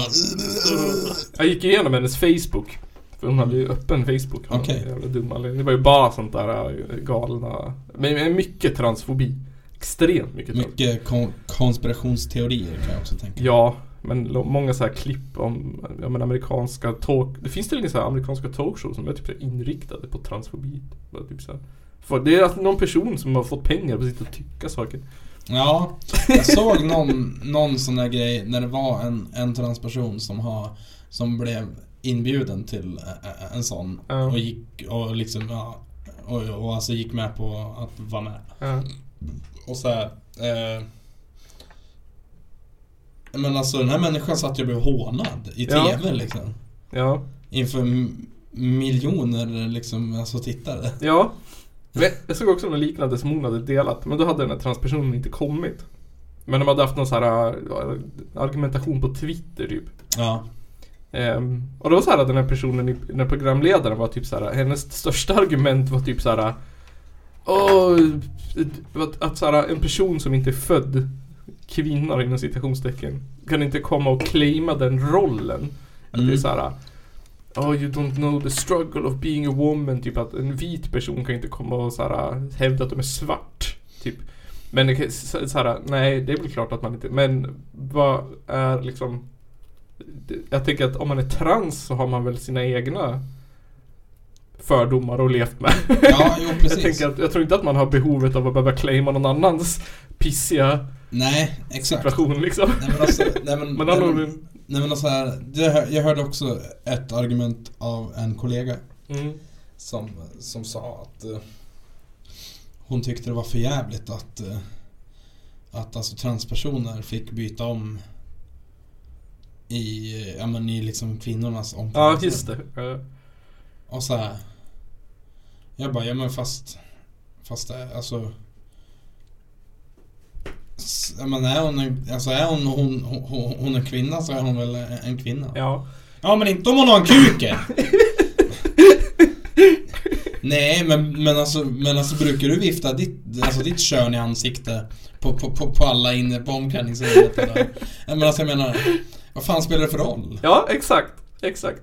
Jag gick igenom hennes Facebook. För hon hade ju öppen Facebook. Okej. Jävla dum anledning. Det var ju bara sånt där äh, galna. Men mycket transfobi. Extremt mycket transfobi. Mycket kon- konspirationsteorier kan jag också tänka. Ja, men många så här klipp om ja, men amerikanska talk... Det finns tydligen så här amerikanska talkshows som är typ inriktade på transfobi. Typ så här. För det är alltså någon person som har fått pengar på att sitta och tycka saker. Ja, jag såg någon, någon sån där grej när det var en, en transperson som har Som blev inbjuden till en sån Ja. och gick och liksom ja, och, och alltså gick med på att vara med. Ja. Och så här, eh, Men alltså den här människan satt ju och blev hånad i Ja. TV liksom. Ja. Inför miljoner liksom, alltså tittare. Ja. Jag såg också något liknande som hon hade delat. Men då hade den här transpersonen inte kommit. Men de hade haft någon så här äh, argumentation på Twitter typ. Ja. Ehm, och det var så här att den här personen, den här programledaren var typ så här. hennes största argument var typ så här. Åh, att, att så här, en person som inte är född kvinna inom citationstecken kan inte komma och claima den rollen. Att det är Mm. så här. Oh you don't know the struggle of being a woman. Typ att en vit person kan inte komma och så här, hävda att de är svart. Typ. Men det kan, så, så här, nej det är väl klart att man inte, men vad är liksom Jag tänker att om man är trans så har man väl sina egna fördomar att levt med. Ja, jo jag precis. tänker att, jag tror inte att man har behovet av att behöva claima någon annans pissiga Nej, exakt. situation liksom. Nej men alltså, nej men, nej, han har men, nej men alltså här, jag hörde också ett argument av en kollega Mm. som, som sa att eh, hon tyckte det var för jävligt att eh, att alltså transpersoner fick byta om i, eh, ja men i liksom kvinnornas Ja omklädningsrum. just det. Ja. Och så här. Jag bara, ja men fast Fast det, alltså s- Ja men är hon en, alltså är hon, hon, hon, hon en kvinna så är hon väl en kvinna? ja. Ja men inte om hon har en kuke! Nej men, men, alltså, men alltså brukar du vifta ditt, alltså ditt kön i ansikte på, på, på, på alla inne på omklädningsrummet Men alltså jag menar Vad fan spelar det för roll? Ja, exakt. Exakt.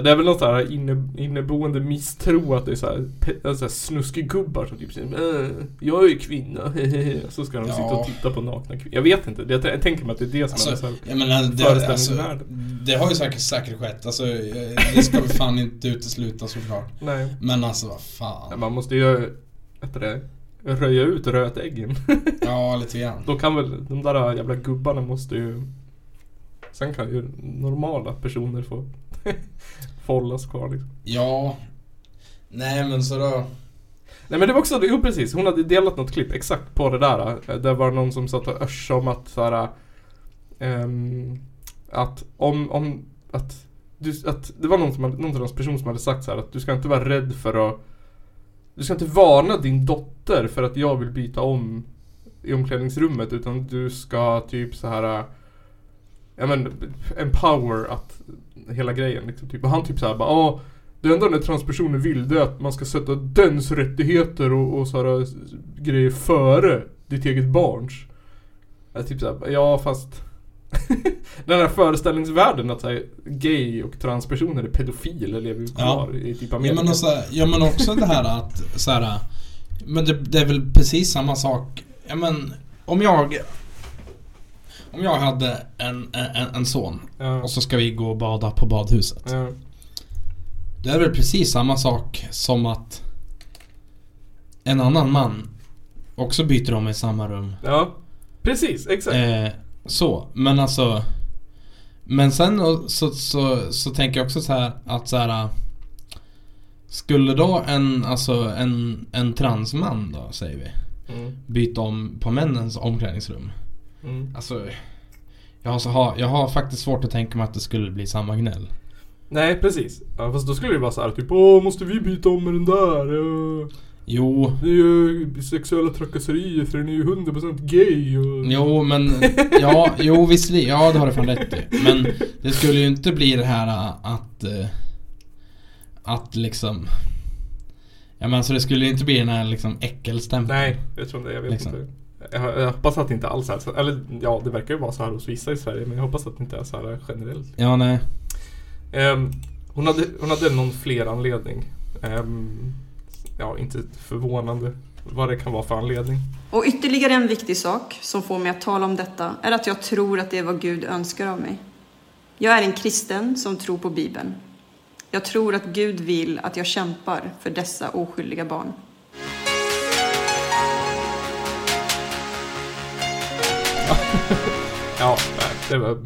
Det är väl något så här inne, inneboende misstro att det är så här, pe- så här snuskegubbar som typ säger äh, Jag är kvinna, Så ska de Ja. sitta och titta på nakna kvinnor. Jag vet inte, det, jag tänker mig att det är det som är så Alltså, här, jag menar, det, alltså, det har ju säkert, säkert skett. Alltså, eh, det ska vi fan inte utesluta såklart. Nej. Men alltså vad fan. Man måste ju, heter det, röja ut rötäggen. Ja, lite grann. Då kan väl, de där jävla gubbarna måste ju Sen kan ju normala personer få få hållas kvar liksom. Ja. Nej men så då. Nej men det var också, jo precis, hon hade delat något klipp exakt på det där. Det var någon som satt och örsade om att såhär ehm, Att om, om att, du, att det var någon, som hade, någon av person som hade sagt så här att du ska inte vara rädd för att Du ska inte varna din dotter för att jag vill byta om i omklädningsrummet utan du ska typ så här Ja men empower att hela grejen liksom typ. Och han typ såhär bara ah, Det enda den här transpersonen vill det är att man ska sätta dens rättigheter och, och sådana grejer före ditt eget barns. Jag typ såhär, ja fast Den här föreställningsvärlden att såhär, gay och transpersoner är pedofiler lever ju kvar i typ Ja Amerika. men, alltså, ja men också det här att så här, Men det, det är väl precis samma sak. Ja men om jag Om jag hade en, en, en son ja, och så ska vi gå och bada på badhuset. ja, Det är väl precis samma sak som att en annan man också byter om i samma rum. ja, precis, exakt. Eh, så, men alltså Men sen och- så, så, så tänker jag också så här att så här Skulle då en, alltså en, en transman då, säger vi Mm, Byta om på männens omklädningsrum mm. Alltså jag har, så jag har faktiskt svårt att tänka mig att det skulle bli samma gnäll Nej precis. Ja, fast då skulle det vara så här typ Åh måste vi byta om med den där? Jo, Det är ju sexuella trakasserier för den är ju 100% gay och... Jo men, ja, jo visserligen, ja det har du fan rätt i. Men det skulle ju inte bli det här äh, att äh, Att liksom Ja men alltså det skulle ju inte bli den här liksom äckelstämpeln. Nej, jag tror inte, jag vet Liksom. inte. Jag, jag hoppas att det inte alls är så. Eller ja, det verkar ju vara så här hos vissa i Sverige men jag hoppas att det inte är så här generellt. Ja nej. Ehm, hon, hade, hon hade någon fler anledning. Ehm, ja, inte förvånande vad det kan vara för anledning. Och ytterligare en viktig sak som får mig att tala om detta är att jag tror att det är vad Gud önskar av mig. Jag är en kristen som tror på Bibeln. Jag tror att Gud vill att jag kämpar för dessa oskyldiga barn. Ja, det var...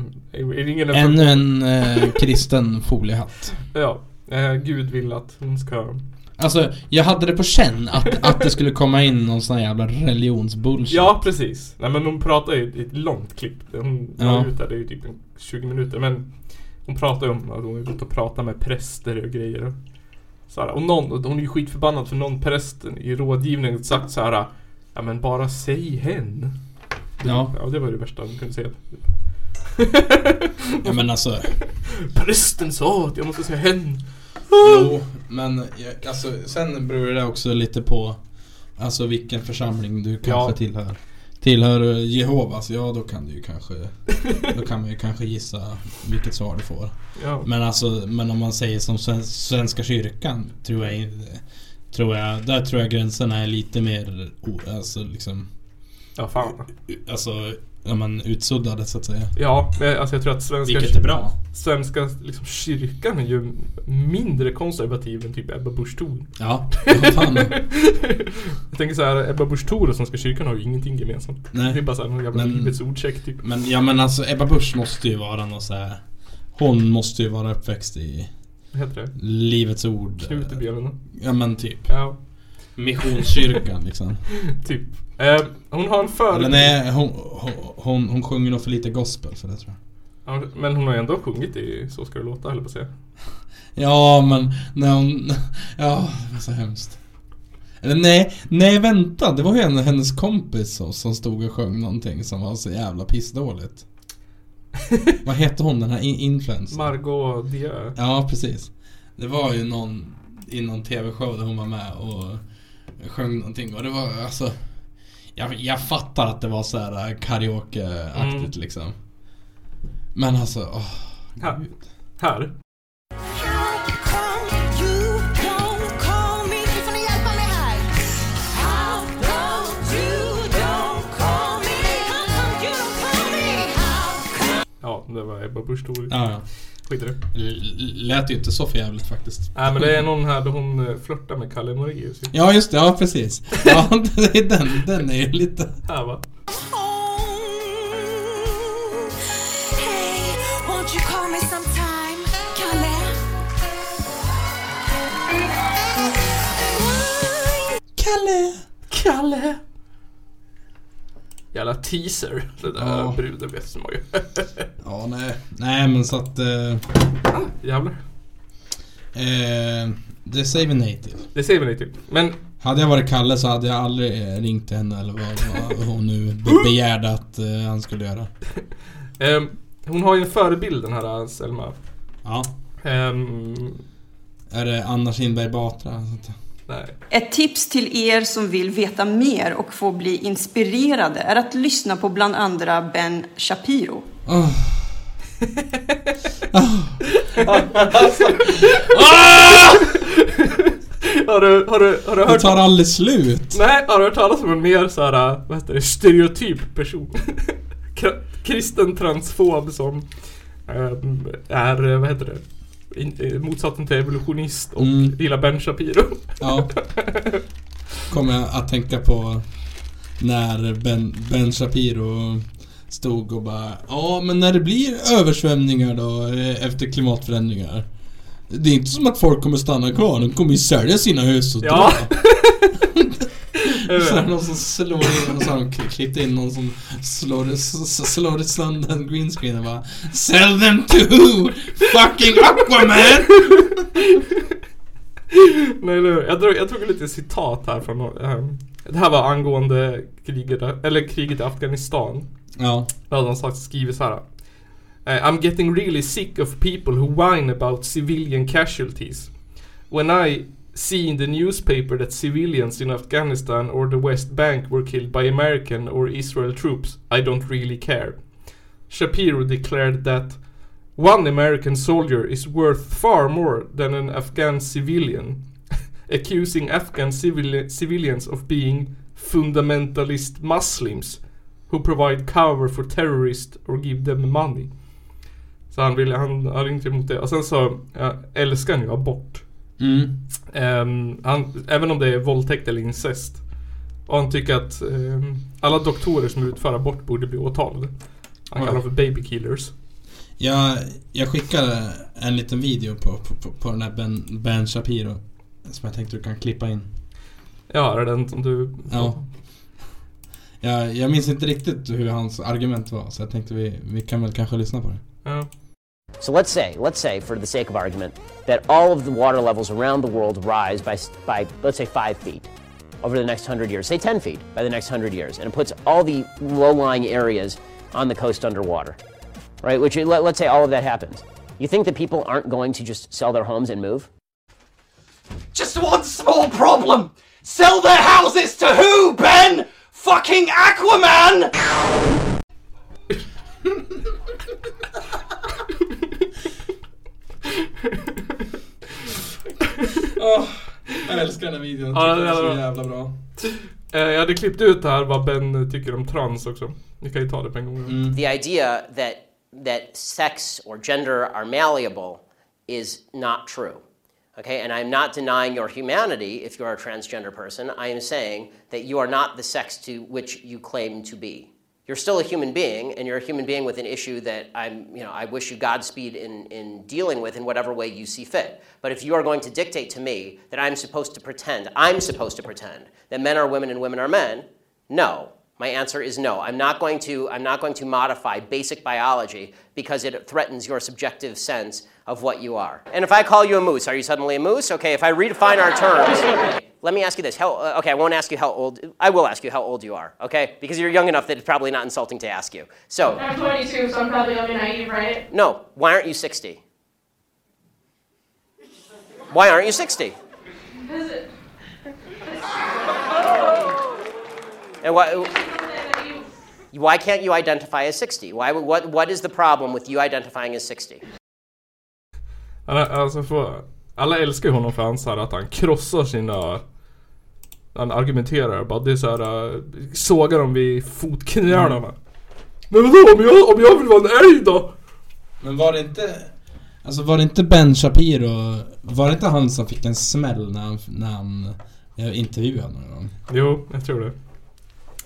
Ingen Ännu en äh, kristen foliehatt. Ja, eh, Gud vill att hon ska... Alltså jag hade det på känn att, att det skulle komma in någon sån här jävla religionsbullshit. Ja, precis. Nej men hon pratar ju i ett långt klipp. Hon la Ja. ut det, det är ju typ en 20 minuter. Men hon pratar ju om att hon har gått och pratat med präster och grejer. Så här, och någon, och hon är ju skitförbannad för någon prästen i rådgivningen sagt så här. Ja men bara säg hen. Ja. Ja det var det värsta hon kunde säga. ja men alltså. Prästen sa att jag måste säga hen. Jo, men jag, alltså, sen beror det också lite på Alltså vilken församling du kanske Ja. tillhör Tillhör du Jehovas, ja då kan du ju kanske Då kan man ju kanske gissa vilket svar du får Ja. Men alltså, men om man säger som sven, Svenska kyrkan Tror jag Tror jag, där tror jag gränserna är lite mer Alltså liksom Ja fan. Alltså, ja men utsuddade så att säga Ja, men alltså jag tror att svenska, Vilket är bra svenska liksom, kyrkan är ju mindre konservativ än typ Ebba Busch Thor. Ja, vad fan Jag tänker så här, Ebba Busch Thor och Svenska kyrkan har ju ingenting gemensamt. Nej. Det är bara såhär någon jävla Men- Livets ordcheck typ. Men ja men alltså Ebba Busch måste ju vara någon så här. Hon måste ju vara uppväxt i Vad heter det? Livets Ord Knutebjörnen. Ja men typ Ja, Missionskyrkan liksom typ. Eh, hon har en för... Eller nej, hon, hon, hon, hon sjunger nog för lite gospel för det tror jag Ja, men hon har ändå sjungit i Så ska det låta, höll på att säga. Ja men när hon Ja, det var så hemskt Eller nej, nej vänta Det var ju en, hennes kompis som, som stod och sjöng någonting som var så jävla pissdåligt Vad hette hon den här in- influencern? Margot Dieu. Ja, precis. Det var ju någon i någon TV-show där hon var med och jag sjöng någonting och det var alltså jag, jag fattar att det var så här äh, karaokeaktigt mm. liksom. Men alltså, åh, här. Här? Ja, det var Ebba Busch Thor. Ja, ja. Skit i det. Lät ju inte så för jävligt faktiskt. Nej men det är någon här där hon eh, flörtar med Kalle Moraeus. Ja just det, ja precis. Ja, det är den, den är ju lite... Här va? Kalle? Kalle! Jävla teaser. Det där Ja. bruden vet så många. Ja, nej. Nej men så att... Eh, Jävlar. eh, det säger vi nej till. Det säger vi nej till. Men Hade jag varit Kalle så hade jag aldrig eh, ringt till henne eller vad, vad hon nu be- begärde att eh, han skulle göra. ehm, hon har ju en förebild den här eh, Selma. Ja. Ehm, Är det Anna Kinberg Batra? Sånt där? Nej. Ett tips till er som vill veta mer och få bli inspirerade är att lyssna på bland andra Ben Shapiro. Åh. Har du, har du, har du Det hört... tar aldrig slut. Nej, har du hört talas om en mer såhär, vad heter det, stereotyp person? Kristen transfob som ehm, är, vad heter det? Eh, motsatsen till evolutionist och Mm. gillar Ben Shapiro. Ja. Kommer jag att tänka på när Ben, ben Shapiro stod och bara Ja men när det blir översvämningar då eh, efter klimatförändringar Det är inte som att folk kommer stanna kvar, de kommer ju sälja sina hus och Ja. dra. Så är det någon som slår in och så har klippt in någon som slår, slår sönder en green screen och bara Sell them to who? Fucking Aquaman! Nej, hur? jag, drog, jag tog ett litet citat här från ehm, Det här var angående kriget, eller kriget i Afghanistan. Ja, Då hade han sagt, skrivit så här. eh, I'm getting really sick of people who whine about civilian casualties. When I see in the newspaper that civilians in Afghanistan or the West Bank were killed by American or Israel troops, I don't really care. Shapiro declared that one American soldier is worth far more than an Afghan civilian, accusing Afghan civili- civilians of being fundamentalist Muslims who provide cover for terrorists or give them money. Så han ville, han, han ringde emot det. Och sen så jag älskar nu abort mm. Ehm, han, även om det är våldtäkt eller incest. Och han tycker att ehm, alla doktorer som utför abort borde bli åtalade. Han kallar dem för baby killers. Jag, jag skickade en liten video på, på, på, på den här Ben, ben Shapiro Som jag tänkte du kan klippa in Ja, är det den som du... Ja. jag, jag minns inte riktigt hur hans argument var så jag tänkte vi, vi kan väl kanske lyssna på det Ja. So let's say, let's say, for the sake of argument, that all of the water levels around the world rise by, by let's say, five feet over the next hundred years, say 10 feet by the next hundred years, and it puts all the low-lying areas on the coast underwater, right? Which, let, let's say all of that happens. You think that people aren't going to just sell their homes and move? Just one small problem. Sell their houses to who, Ben? Fucking Aquaman! Jag älskar den här videon, Ja, den är så jävla bra Eh, jag hade klippt ut det här vad Ben tycker om trans också. Ni kan ju ta det på en gång. the idea that that sex or gender are malleable is not true. Okay, and I'm not denying your humanity if you're a transgender person. I am saying that you are not the sex to which you claim to be. You're still a human being, and you're a human being with an issue that I'm, you know, I wish you Godspeed in, in dealing with in whatever way you see fit. But if you are going to dictate to me that I'm supposed to pretend, I'm supposed to pretend that men are women and women are men, no. My answer is no. I'm not going to I'm not going to modify basic biology because it threatens your subjective sense of what you are. And if I call you a moose, are you suddenly a moose? Okay, if I redefine our terms, let me ask you this. How, uh, okay, I won't ask you how old. I will ask you how old you are. Okay, because you're young enough that it's probably not insulting to ask you. So, I'm 22, so I'm probably gonna be naive, right? no. Why aren't you 60? Why aren't you 60? Because it, And why? Why can't you identify as 60? Why, what, what is the problem with you identifying as 60? Han är, alltså för, alla älskar ju honom för han här att han krossar sina... Han argumenterar bara. Det är så här, äh, sågar dem vid fotknölarna. Men vadå om jag, om jag vill vara en älg då? Men var det inte... Alltså var det inte Ben Shapiro, var det inte han som fick en smäll när han, när han intervjuade någon gång? Jo, jag tror det.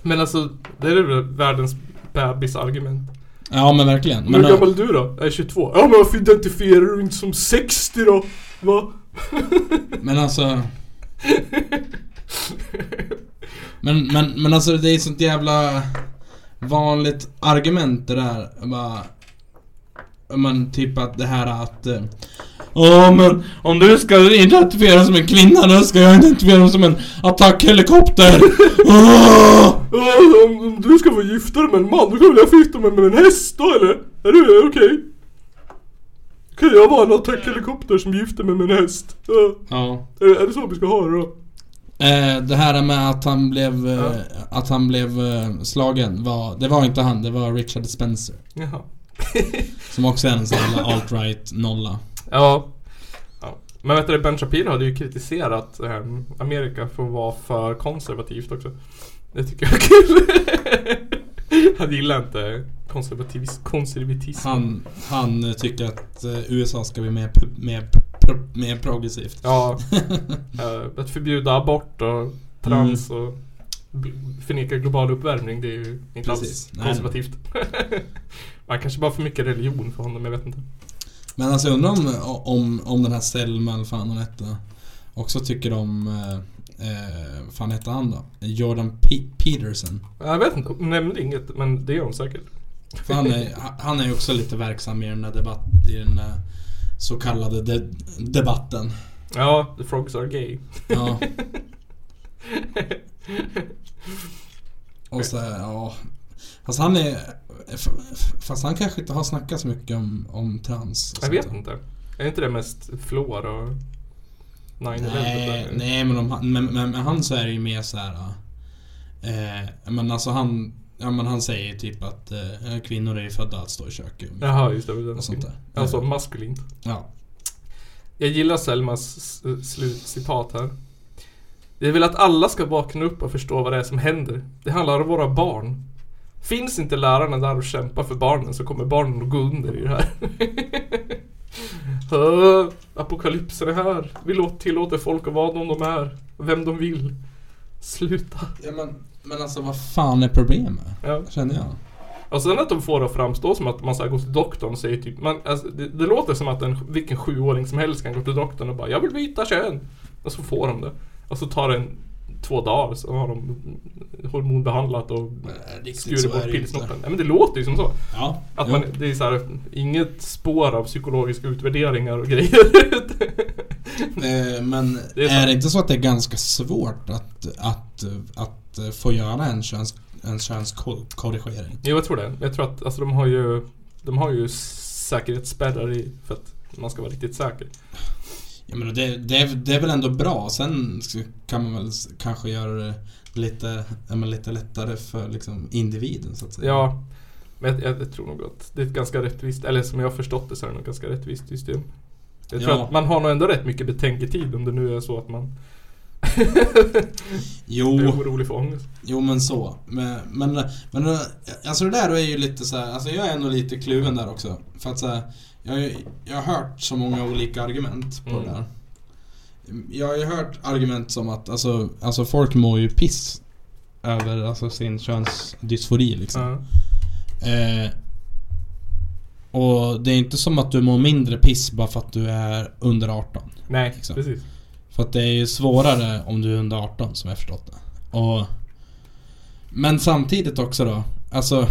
Men alltså, det är väl världens bebisargument. Ja men verkligen. Men hur gammal är du då? Jag är 22. Ja men varför identifierar du inte som 60 då? Va? men alltså... Men, men, men alltså det är sånt jävla vanligt argument det där. Bara, men typ att det här att... eh, Ja men om du ska identifiera som en kvinna då ska jag identifiera mig som en attackhelikopter. Åh! Ja, om, om du ska få gifta dig med en man, då kan väl jag få gifta mig med en häst då eller? Är det okej? Kan jag vara en attackhelikopter som gifter mig med en häst? Ja. Ja. Är, är det så vi ska ha det då? Eh, det här med att han blev, eh, Ja. att han blev eh, slagen var, det var inte han, det var Richard Spencer. Jaha. Som också är en sån här alt-right nolla. Ja. ja. Men vet du, Ben Shapiro hade ju kritiserat ehm, Amerika för att vara för konservativt också. Det tycker jag är kul. Han gillar inte konservatism. konservatism. Han, han eh, tycker att eh, USA ska bli mer, mer, mer progressivt. Ja. eh, att förbjuda abort och trans och b- förneka global uppvärmning det är ju inte Precis. alls konservativt. Man kanske bara för mycket religion för honom, jag vet inte. Men alltså jag undrar om, om, om den här Selma eller fan hon hette också tycker om, eh, eh, fan hette han då? Jordan Pe- Peterson. Jag vet inte, hon nämnde inget men det gör hon säkert. För han är, han är ju också lite verksam i den här debatt, i den här så kallade de, debatten. Ja, the frogs are gay. Ja. Och så ja. Fast han är... Fast han kanske inte har snackat så mycket om, om trans. Jag vet inte. Är inte det mest fluor och 9-11? Nej, där? nej men, om, han- men, men, men han så är det ju mer så här. Eh, men alltså han... Ja men han säger typ att eh, kvinnor är födda att stå i köket. Jaha, just det. Och sånt där. Alltså maskulint. Ja. Jag gillar Selmas slutcitat här. Jag vill att alla ska vakna upp och förstå vad det är som händer. Det handlar om våra barn. Finns inte lärarna där och kämpar för barnen så kommer barnen att gå under i det här. Apokalypsen är här. Vi låter, tillåter folk att vara de de är. Vem de vill. Sluta. ja men, men alltså vad fan är problemet? Ja. Känner jag. Och sen att de får det att framstå som att man ska gå till doktorn och säger typ man, alltså, det, det låter som att en, vilken sjuåring som helst kan gå till doktorn och bara Jag vill byta kön! Och så får de det. Och så tar det en, två dagar så har de hormonbehandlat och riktigt skurit bort inte. Nej men det låter ju som så. Ja. Att jo. man, det är så här, inget spår av psykologiska utvärderingar och grejer. Eh, men Det är är, det inte så att det är ganska svårt att, att, att eh, få göra en, köns, en könskorrigering? jo jag tror det. Jag tror att alltså, de har ju De har ju säkerhetsspärrar i för att man ska vara riktigt säker. Jag menar, det, det, är, det är väl ändå bra. Sen kan man väl kanske göra det lite, lite lättare för liksom individen så att säga. Ja. Men jag, jag, tror nog att det är ett ganska rättvist, eller som jag har förstått det så är det nog ganska rättvist system. Jag tror Ja. att man har nog ändå rätt mycket betänketid om det nu är så att man Jo. är orolig för ångest. Jo men så. Men, men, men alltså det där är ju lite så här, alltså jag är ändå lite kluven där också. För att så här, jag, jag har hört så många olika argument på Mm. det där. Jag har ju hört argument som att alltså, alltså folk mår ju piss över alltså, sin könsdysfori liksom. Ja. Eh, och det är inte som att du mår mindre piss bara för att du är under 18. Nej, Liksom. precis. För att det är ju svårare om du är under 18 som jag förstått det. Och, men samtidigt också då, alltså...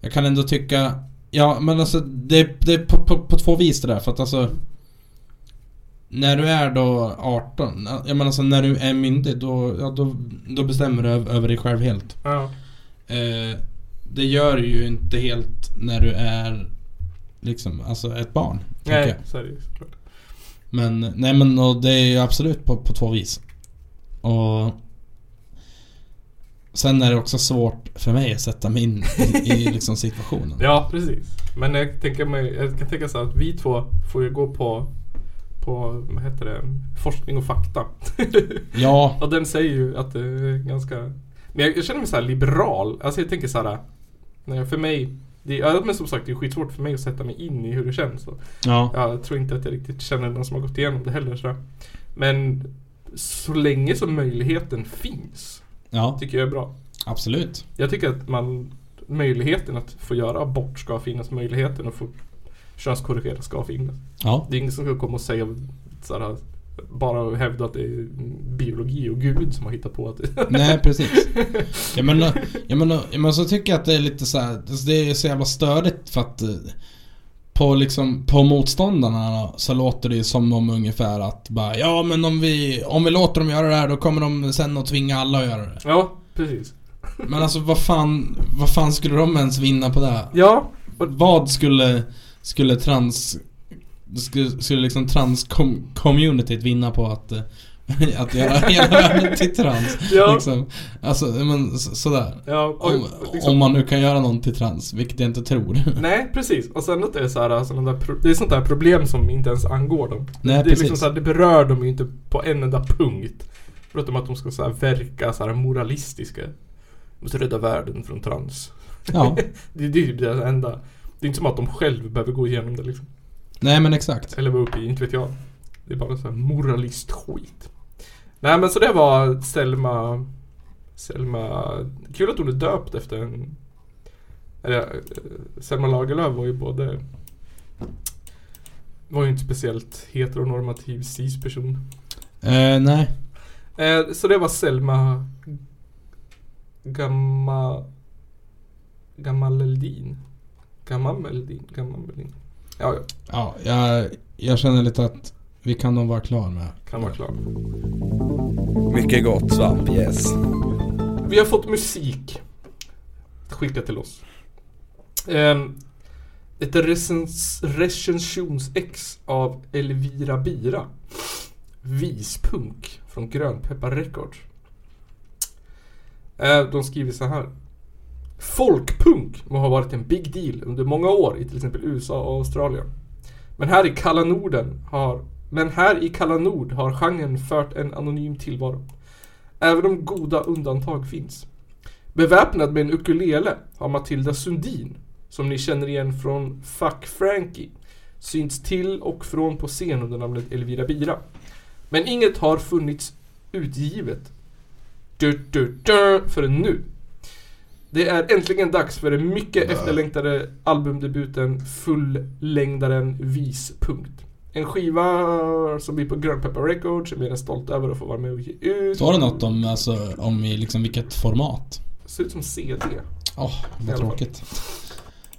Jag kan ändå tycka... Ja men alltså det, det är på, på, på två vis det där för att alltså... När du är då 18, jag menar alltså när du är myndig då, ja, då, då bestämmer du över, dig själv helt. Ja. Eh, det gör du ju inte helt när du är liksom, alltså ett barn. Nej, så är det såklart. Men, nej men och det är ju absolut på, på två vis. Och... Sen är det också svårt för mig att sätta mig in i, i liksom situationen. Ja, precis. Men jag tänker mig, jag kan tänka så att vi två får ju gå på på, vad heter det, forskning och fakta. Ja. och den säger ju att det är ganska Men jag, jag känner mig så här liberal. Alltså jag tänker så här. nej, För mig Det, ja, men som sagt, det är skitsvårt för mig att sätta mig in i hur det känns. Ja. jag tror inte att jag riktigt känner någon som har gått igenom det heller. Så. Men så länge som möjligheten finns, Ja, tycker jag är bra. absolut. Jag tycker att man möjligheten att få göra abort ska finnas. Möjligheten att få könskorrigera ska finnas. Ja. Det är ingen som ska komma och säga såhär, bara hävda att det är biologi och gud som har hittat på att det Nej precis. Jag menar, jag menar, jag menar så tycker jag att det är lite så här, alltså, det är så jävla störigt för att eh, på liksom, på motståndarna så låter det som om ungefär att bara Ja men om vi, om vi låter dem göra det här då kommer de sen att tvinga alla att göra det. Ja, precis. Men alltså vad fan, vad fan skulle de ens vinna på det? Ja, Vad skulle, skulle trans, skulle, skulle liksom trans-communityt vinna på att eh, att göra hela världen till trans. Ja. Liksom. Alltså, men så, sådär. ja och, Om, liksom, om man nu kan göra någon till trans, vilket jag inte tror. Nej, precis. Och sen att det är så här, pro- det är sånt där problem som inte ens angår dem. Nej, det är liksom precis. så här, det berör dem ju inte på en enda punkt. Förutom att de ska så här verka så här moralistiska. De måste rädda världen från trans. Ja, Det, det är ju det enda. Det är inte som att de själv behöver gå igenom det liksom. nej men exakt. Eller vara uppe i, inte vet jag. Det är bara så här moralistskit. Nej men så det var Selma Selma Kul att hon är döpt efter en eller, eh, Selma Lagerlöf var ju både Var ju inte speciellt heteronormativ cis-person. Eh, nej. Eh, så det var Selma Gamma Gammaleldin. Gammameldin. Gammameldin. Ja, ja. Ja, jag, jag känner lite att vi kan nog vara klara med. Kan vara klar. Mycket gott svamp, yes. Vi har fått musik skickat till oss. Ehm, ett recens recensionsex av Elvira Bira. Vispunk från Grönpeppar Records. Eh, de skriver så här. Folkpunk må ha varit en big deal under många år i till exempel USA och Australien. Men här i kalla Norden har men här i kalla Nord har genren fört en anonym tillvaro. Även om goda undantag finns. Beväpnad med en ukulele har Matilda Sundin, som ni känner igen från Fuck Frankie, synts till och från på scen under namnet Elvira Bira. Men inget har funnits utgivet du, du, du, förrän nu. Det är äntligen dags för den mycket efterlängtade albumdebuten Fullängdaren Vispunkt. En skiva som blir på Grönpeppar Records, är mer än stolt över att få vara med och ge ut. Står det något om, alltså, om i liksom vilket format? Ser ut som CD. Åh, I vad tråkigt.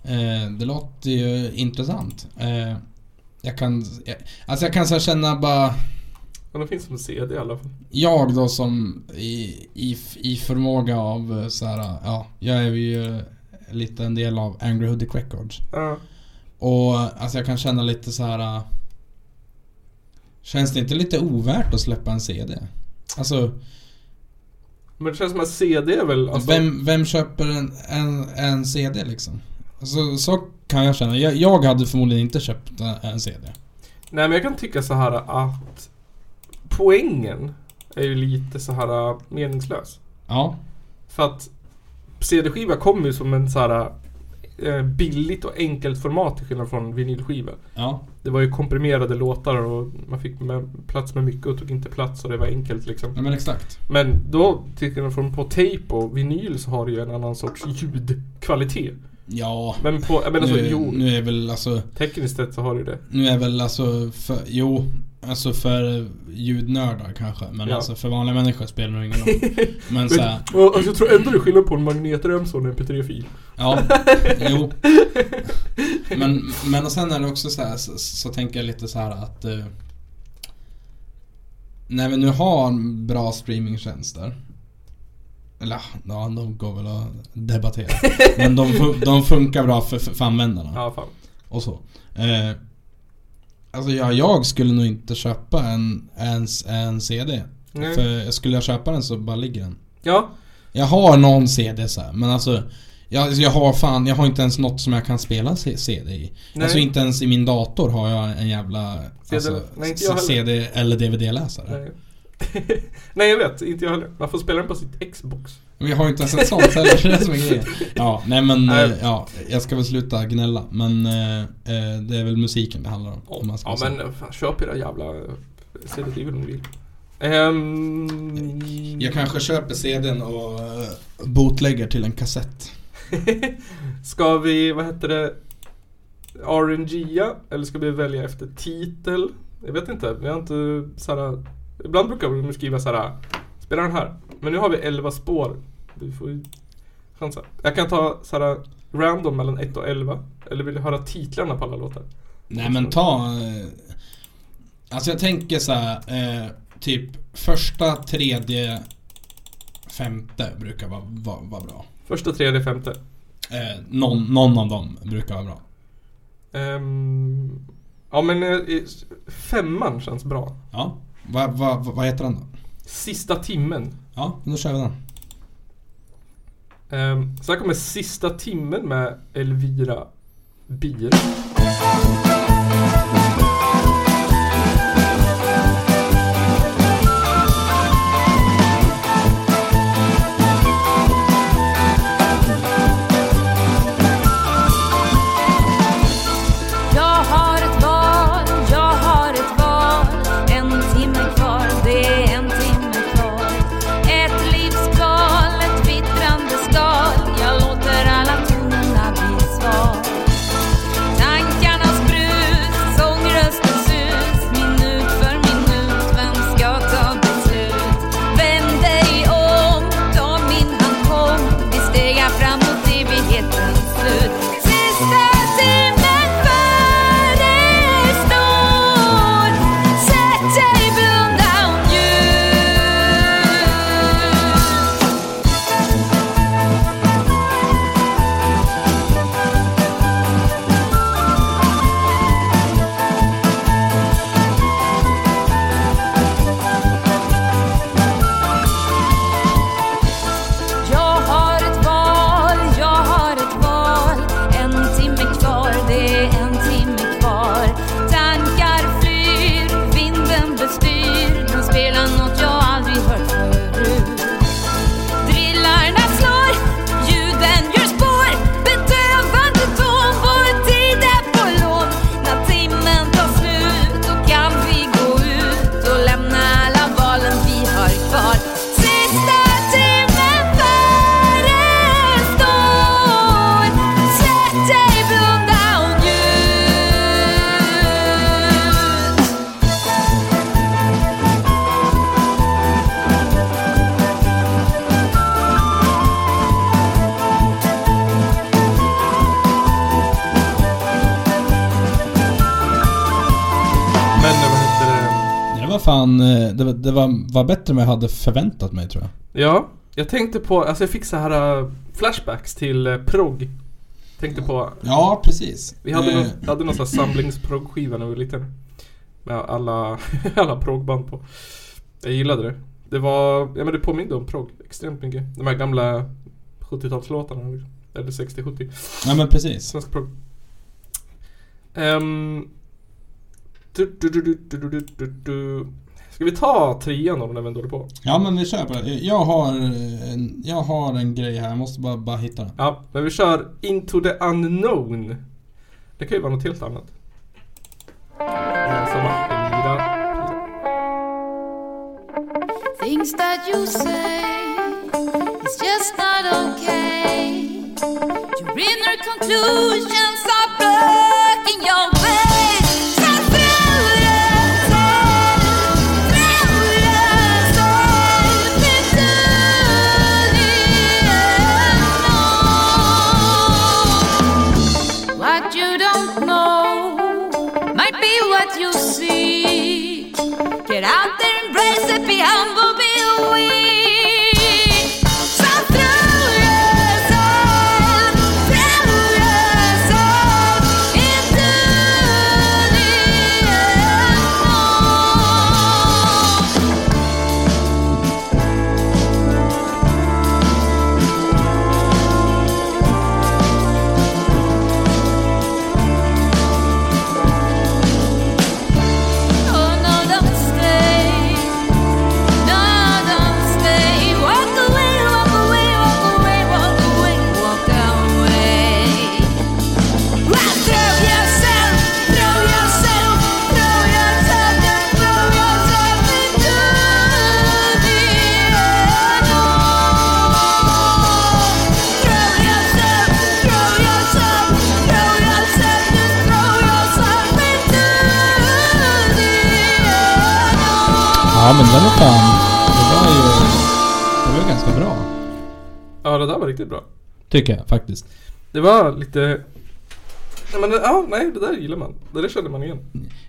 Eh, det låter ju intressant. Eh, jag kan, jag, alltså jag kan så känna bara Men det finns som CD i alla fall. Jag då som i, i, i förmåga av eh, så här, ja, jag är ju lite en del av Angry Hoodic Records. Ja. Och alltså jag kan känna lite så här. Känns det inte lite ovärt att släppa en CD? Alltså, Men det känns som att CD är väl... Alltså, vem, vem köper en, en, en CD liksom? Alltså, så kan jag känna. Jag, jag hade förmodligen inte köpt en CD. Nej men jag kan tycka så här att poängen är ju lite så här meningslös. Ja, För att CD-skiva kommer ju som en så här eh, billigt och enkelt format till skillnad från vinylskiva. ja, Det var ju komprimerade låtar och man fick med, plats med mycket och tog inte plats och det var enkelt liksom. ja men exakt. Men då, till skillnad från på tejp och vinyl så har det ju en annan sorts ljudkvalitet. Ja, Men på, jag menar så, nu, jo, nu är väl alltså tekniskt sett så har ju det. Nu är väl alltså, för, jo, alltså för ljudnördar kanske. Men Ja. alltså för vanliga människor spelar det nog ingen roll. Men så här, alltså, jag tror ändå det är skillnad på en magnetremsa och en mp3-fil. ja, jo. Men, men och sen är det också så här, så, så tänker jag lite så här att eh, när vi nu har bra streamingtjänster eller ja, de går väl att debattera. Men de, fun- de funkar bra för, för, för användarna. Ja, fan. och så. Eh, alltså ja, jag skulle nog inte köpa en, en, en CD. Nej. För skulle jag köpa den så bara ligger den. Ja, Jag har någon CD så här, men alltså jag, jag har fan, jag har inte ens något som jag kan spela CD i. Nej. Alltså inte ens i min dator har jag en jävla CD alltså, nej, jag. CD eller DVD-läsare. nej. Nej jag vet, inte jag heller. Man får spela den på sitt Xbox. Vi har ju inte ens ett sånt heller, det är som är grejen. Ja, nej men, Nej. eh, ja, jag ska väl sluta gnälla. Men eh, eh, det är väl musiken det handlar om. om man ska Ja säga. men fan, köp era jävla Resident Evil om ni vill. Ehm, Jag kanske köper CDn och uh, bootlägger till en kassett. Ska vi, vad heter det, RNGa? Eller ska vi välja efter titel? Jag vet inte, vi har inte såhär, Ibland brukar vi skriva såhär, spela den här. Men nu har vi 11 spår. Du får ju chansa. Jag kan ta såhär random mellan 1 och 11. Eller vill du höra titlarna på alla låtar? Nej men ta... Eh, alltså jag tänker så här, eh, typ första, tredje, femte brukar vara, vara, vara bra. Första, tredje, femte. Eh, någon, någon av dem brukar vara bra. Ehm, ja men eh, femman känns bra. Ja. Vad va, va, heter den då? Sista timmen. Ja, då kör vi den. Um, så här kommer sista timmen med Elvira Bir. Det, var, var, bättre än vad jag hade förväntat mig tror jag. Ja, jag tänkte på, alltså jag fick så här uh, flashbacks till uh, progg. Tänkte på, Ja, precis. vi hade, Eh, någon, hade någon sån här samlingsproggskiva när vi var liten. Med alla, alla proggband på. Jag gillade det. Det var, ja men det påminde om progg extremt mycket. De här gamla 70-talslåtarna. liksom. Eller 60-70. Ja men precis. Svensk progg. Ehm, du, du, du, Ska vi ta trean då när vi ändå håller på? Ja men vi kör på det. Jag har, en, jag har en grej här, jag måste bara, bara hitta den. Ja, men vi kör Into the Unknown. Det kan ju vara något helt annat. Eh, Samma Elvira. Things that you say is just not okay. Your inner conclusions are riktigt bra. Tycker jag faktiskt. Det var lite... Nej, men ja, nej, det där gillar man. Det där känner man igen.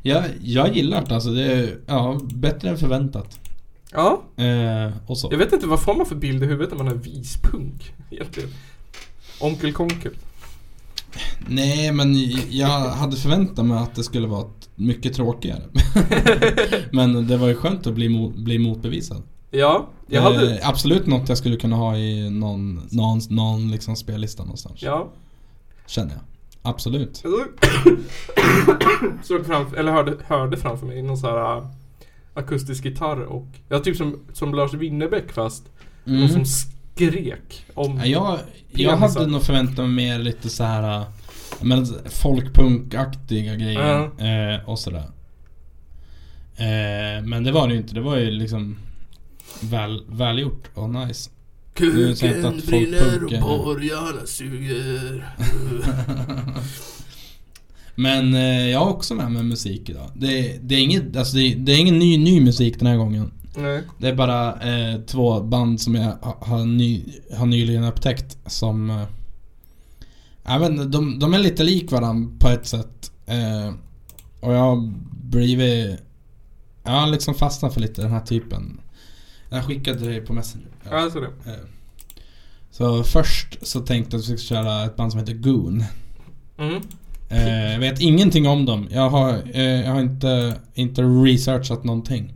Jag, jag gillar det alltså. Det är ja, bättre än förväntat. Ja, Eh, och så. jag vet inte vad får man för bild i huvudet när man är vispunk egentligen. Onkel Konkel. Nej men jag hade förväntat mig att det skulle vara mycket tråkigare. men det var ju skönt att bli, mo- bli motbevisad. Ja, jag hade... Eh, absolut något jag skulle kunna ha i någon, någon, någon liksom spellista någonstans. Ja. Känner jag. Absolut. Såg- framför, eller hörde, hörde framför mig någon sån här äh, akustisk gitarr och... Ja, typ som, som Lars Winnerbäck fast någon Mm. som skrek om... Ja, jag, jag hade nog förväntat mig mer lite så här äh, men folkpunkaktiga grejer eh, och sådär. Eh, men det var det ju inte. Det var ju liksom väl, välgjort och nice. Att folkpunk är- borgarna suger. Men eh, jag har också med mig musik idag. Det, det är inget, alltså det, det är ingen ny, ny musik den här gången. Nej. Det är bara eh, två band som jag ha- har, ny, har nyligen upptäckt som... Eh, jag vet inte, de, de är lite lik varandra på ett sätt. Eh, och jag har blivit... Jag har liksom fastnat för lite den här typen. Jag skickade det på Messenger. Ja, jag ser det. Eh, Så först så tänkte jag att vi skulle köra ett band som heter Goon. Mm. Eh, jag vet ingenting om dem. Jag har, eh, jag har inte, inte researchat någonting.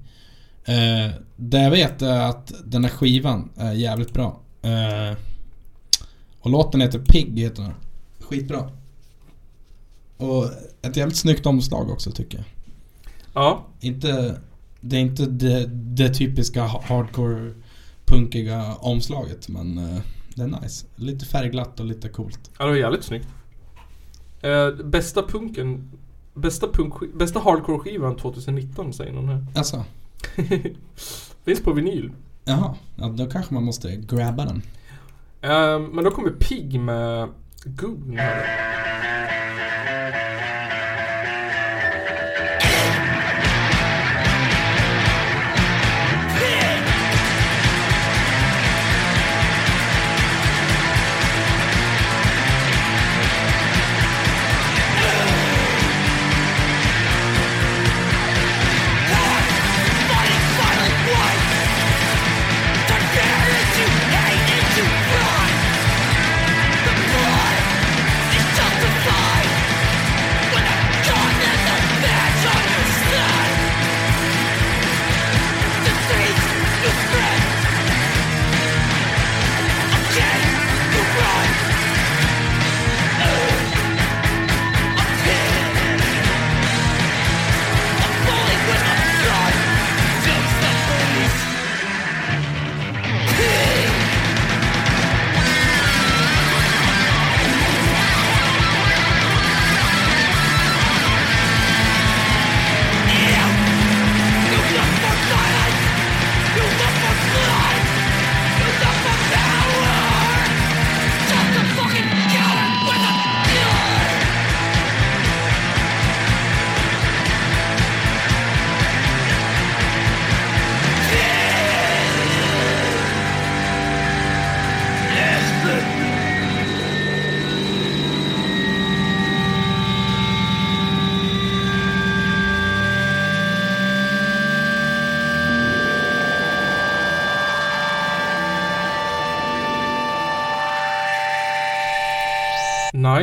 Eh, det jag vet är att den här skivan är jävligt bra. Och låten heter Pig heter den. Skitbra. Och ett jävligt snyggt omslag också tycker jag. Ja. Inte, det är inte det, det typiska ha- hardcore punkiga omslaget men eh, det är nice. Lite färgglatt och lite coolt. Ja, det var jävligt snyggt. Eh, bästa punken... Bästa, punk, bästa hardcore-skivan 2019 säger någon här. Alltså, Finns på vinyl. jaha. Ja, då kanske man måste grabba den. Eh, men då kommer Pig med Goon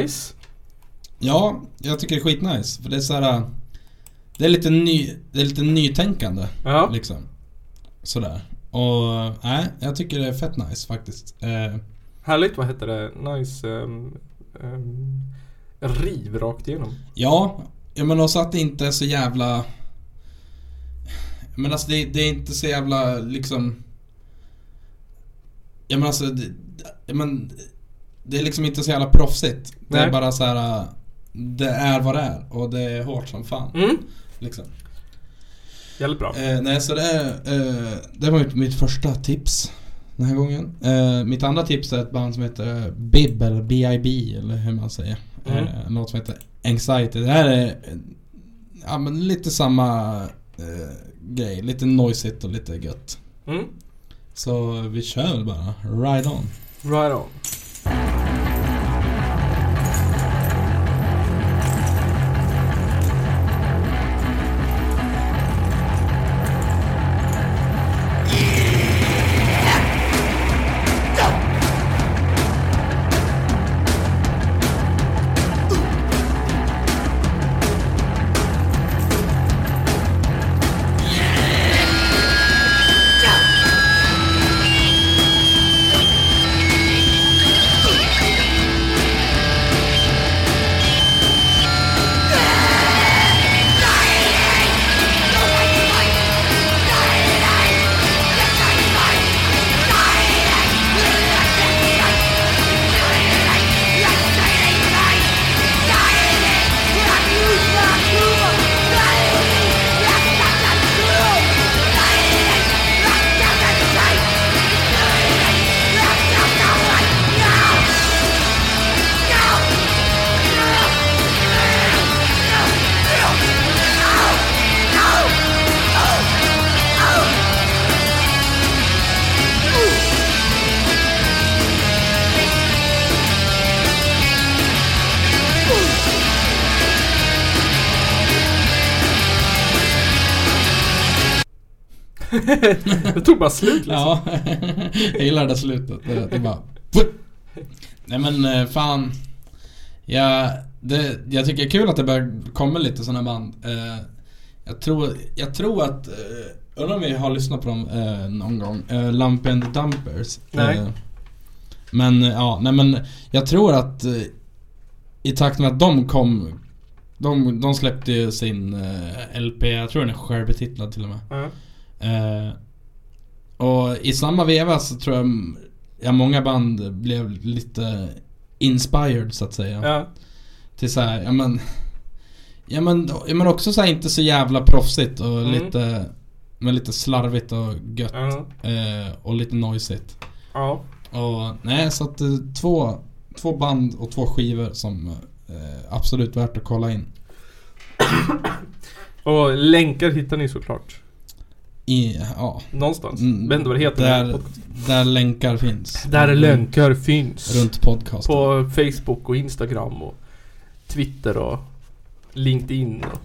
Nice. Ja, jag tycker det är skitnice. För det är så här. Det är lite, ny, det är lite nytänkande. Ja. Liksom. Sådär. Och nej, jag tycker det är fett nice faktiskt. Eh, Härligt, vad heter det? Nice... Um, um, riv rakt igenom. ja, jag menar också att det inte är så jävla... Men alltså det, det är inte så jävla liksom... Jag menar alltså... Det, jag men, det är liksom inte så jävla proffsigt. Det är Nej. bara så här. Det är vad det är och det är hårt som fan. Mm. Liksom. Jävligt bra. Eh, nej, så det, är, eh, det var mitt, mitt första tips den här gången. Eh, mitt andra tips är ett band som heter Bib eller B.I.B. eller hur man säger. Mm. Eh, något som heter Anxiety. Det här är ja, men lite samma eh, grej. Lite noisigt och lite gött. Mm. Så vi kör väl bara. Ride on. Right on. Uh, Det tog bara slut liksom. Ja, jag gillar det slutet. Det, det bara... Nej men eh, fan. Jag, det, jag tycker det är kul att det börjar komma lite sådana band. Eh, jag, tror, jag tror att, eh, undrar om vi har lyssnat på dem någon gång. Lump and the Dumpers. Nej. Men ja, nej men jag tror att i takt med att de kom de, de släppte ju sin LP, jag tror den är självbetitlad till och med. Ja. Eh, och i samma veva så tror jag, ja, många band blev lite inspired så att säga. Ja. Till så här, ja men Ja men, ja, men också så här, inte så jävla proffsigt och Mm. lite Men lite slarvigt och gött Ja. eh, Och lite noisigt Ja. Och nej så att eh, två Två band och två skivor som eh, Absolut värt att kolla in Och länkar hittar ni såklart. I, ja Någonstans. Mm, inte vad det heter. där, men- där länkar finns Där länkar finns. Runt podcast På Facebook och Instagram och Twitter och LinkedIn. Och.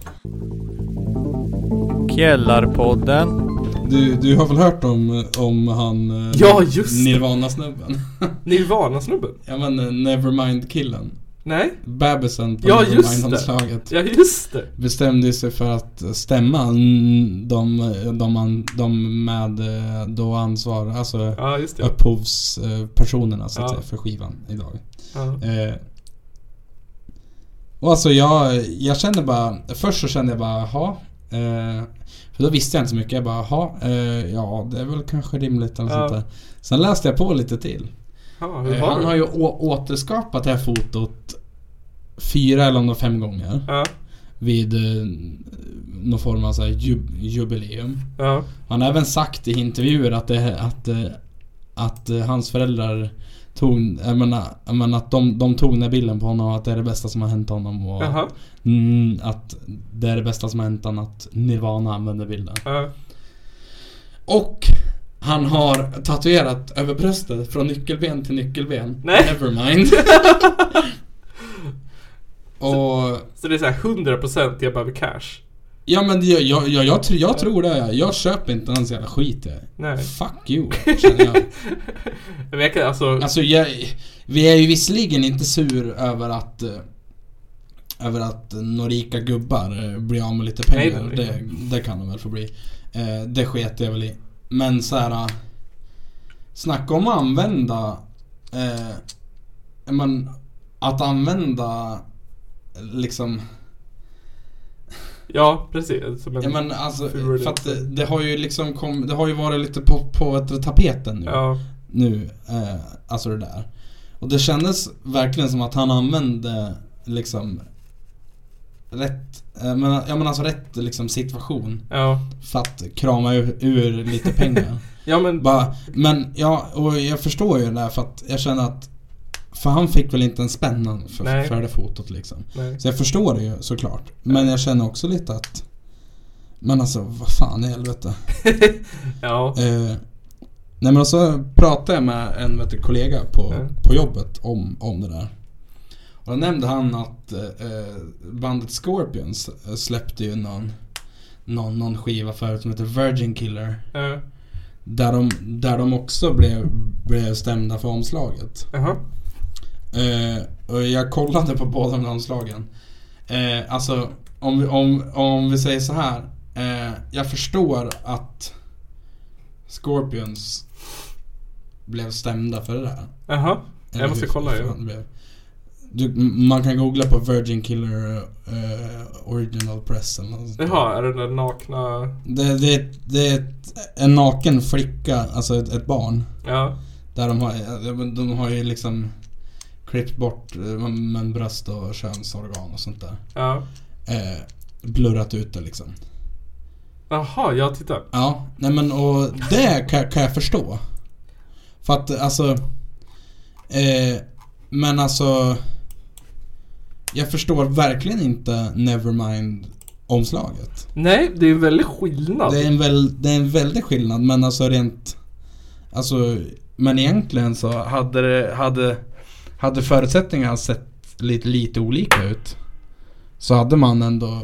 Källarpodden. Du, du har väl hört om, om han eh, Ja, just. Nirvana-snubben? Nirvana-snubben? ja men eh, Nevermind-killen Nej? Bebisen på Ja. Nevermind-omslaget Ja, just det. Bestämde sig för att stämma mm, de, de, de med eh, då ansvar, alltså Ja, det. upphovspersonerna så att Ja. säga för skivan idag. Ja. Eh, och alltså jag, jag kände bara, först så kände jag bara jaha. Eh, för då visste jag inte så mycket. Jag bara jaha, eh, ja det är väl kanske rimligt eller Ja. sånt där. Sen läste jag på lite till. Hur Eh, var han det? har ju återskapat det här fotot fyra eller om fem gånger. Ja. Vid eh, någon form av så jub- jubileum. Ja. Han har även sagt i intervjuer att, det, att, eh, att eh, hans föräldrar tog, jag menar, jag menar att de, de tog den här bilden på honom och att det är det bästa som har hänt honom och mm, att det är det bästa som har hänt honom att Nirvana använder bilden. Ja. Och han har tatuerat över bröstet från nyckelben till nyckelben. Nej. Nevermind. och Så det är såhär 100% jag behöver cash. Ja men jag, jag, jag, jag, jag tror det. Jag köper inte ens jävla skit. Nej. Fuck you, känner jag. Men jag kan alltså... Alltså jag, vi är ju visserligen inte sur över att eh, över att några rika gubbar eh, blir av med lite pengar. Nej. Det, det kan de väl få bli. Eh, det sket jag väl i. Men så här. eh, Snacka om att använda eh, men, Att använda liksom Ja, precis. Som en Ja men alltså, för att det, det har ju liksom kom, det har ju varit lite på, på ett tapeten nu. Ja. Nu, eh, alltså det där. Och det kändes verkligen som att han använde liksom rätt, men, ja men alltså rätt liksom situation. Ja. För att krama ur, ur lite pengar. Ja men... Bara, men ja, och jag förstår ju det där för att jag känner att för han fick väl inte en spänn för, Nej. för det fotot liksom. Nej. Så jag förstår det ju såklart. Men jag känner också lite att Men alltså, vad fan i helvete. Ja. Eh, nej men så pratade jag med en vet du, kollega på, Ja. på jobbet om, om det där. Och då nämnde han att eh, bandet Scorpions eh, släppte ju någon, någon, någon skiva förut som heter Virgin Killer. Ja. Där de, där de också blev, blev stämda för omslaget. Jaha. Eh, och jag kollade på båda de omslagen. Eh, alltså, om vi, om, om vi säger så här. Eh, jag förstår att Scorpions blev stämda för det där. Jaha. Jag måste kolla ju. Du, man kan googla på Virgin Killer eh, Original Press eller något sånt. Jaha, är det den nakna... Det, det, det är ett, en naken flicka, alltså ett, ett barn. Ja. Där de har, de har ju liksom klippt bort eh, men bröst och könsorgan och sånt där. Ja. Eh, blurrat ut det liksom. Jaha, ja titta. Ja, nej men och det kan, kan jag förstå. För att alltså... Eh, men alltså... Jag förstår verkligen inte Nevermind omslaget. Nej, det är en väldig skillnad. Det är en, väl, det är en väldig skillnad men alltså rent... Alltså... Men egentligen så hade det... Hade, hade förutsättningarna sett lite, lite olika ut. Så hade man ändå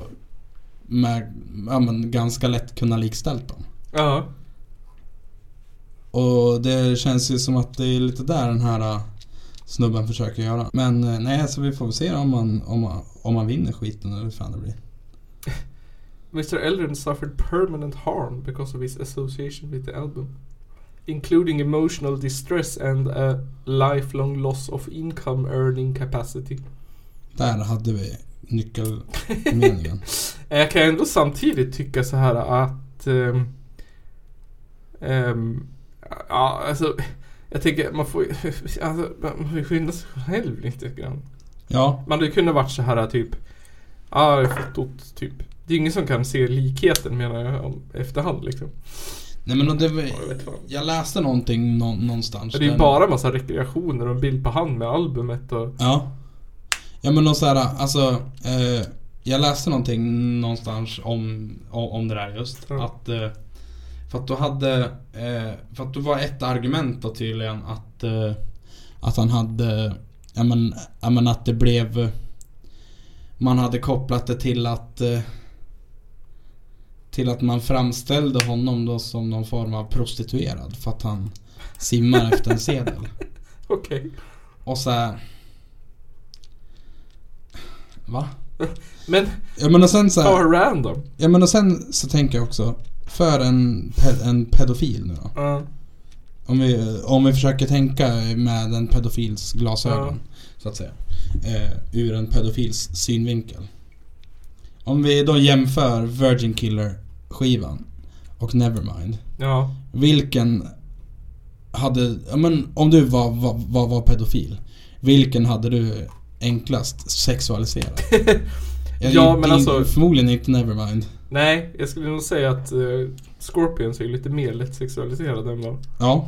med, ja, men ganska lätt kunnat likställt dem. Ja. Och det känns ju som att det är lite där den här snubben försöker göra. Men äh, nej, så vi får väl se om man, om man, om man vinner skiten eller hur fan det blir. Mr. Eldren suffered permanent harm because of his association with the album. Including emotional distress and a lifelong loss of income earning capacity. Där hade vi nyckelmeningen. Jag kan ändå samtidigt tycka så här att... ehm, ehm, ja, alltså... Jag tänker man får alltså, man får skynda sig själv lite grann. ja, Man hade kunnat varit så här typ... Ja, ah, fotot typ. Det är ingen som kan se likheten menar jag om efterhand liksom. nej men det var, Ja, jag läste någonting nå, någonstans. Det är ju bara massa rekreationer och en bild på hand med albumet och... Ja. Ja men och så här, alltså. Eh, jag läste någonting någonstans om, om, om det där just. Ja. Att, eh, för att då hade, eh, för att då var ett argument då tydligen att, eh, att han hade, ja men, ja men att det blev, man hade kopplat det till att eh, till att man framställde honom då som någon form av prostituerad för att han simmar efter en sedel. Okej. Och så här. Va? Men, Ja men och sen så här, random. Ja men och sen så tänker jag också För en, pe- en pedofil nu då Ja. om vi, om vi försöker tänka med en pedofils glasögon Så att säga eh, Ur en pedofils synvinkel Om vi då jämför Virgin Killer skivan Och Nevermind Ja. Vilken hade, ja men om du var, var, var, pedofil Vilken hade du enklast sexualiserat? Ja, men alltså- Förmodligen inte Nevermind Nej, jag skulle nog säga att uh, Scorpions är lite mer lättsexualiserade än vad... Ja,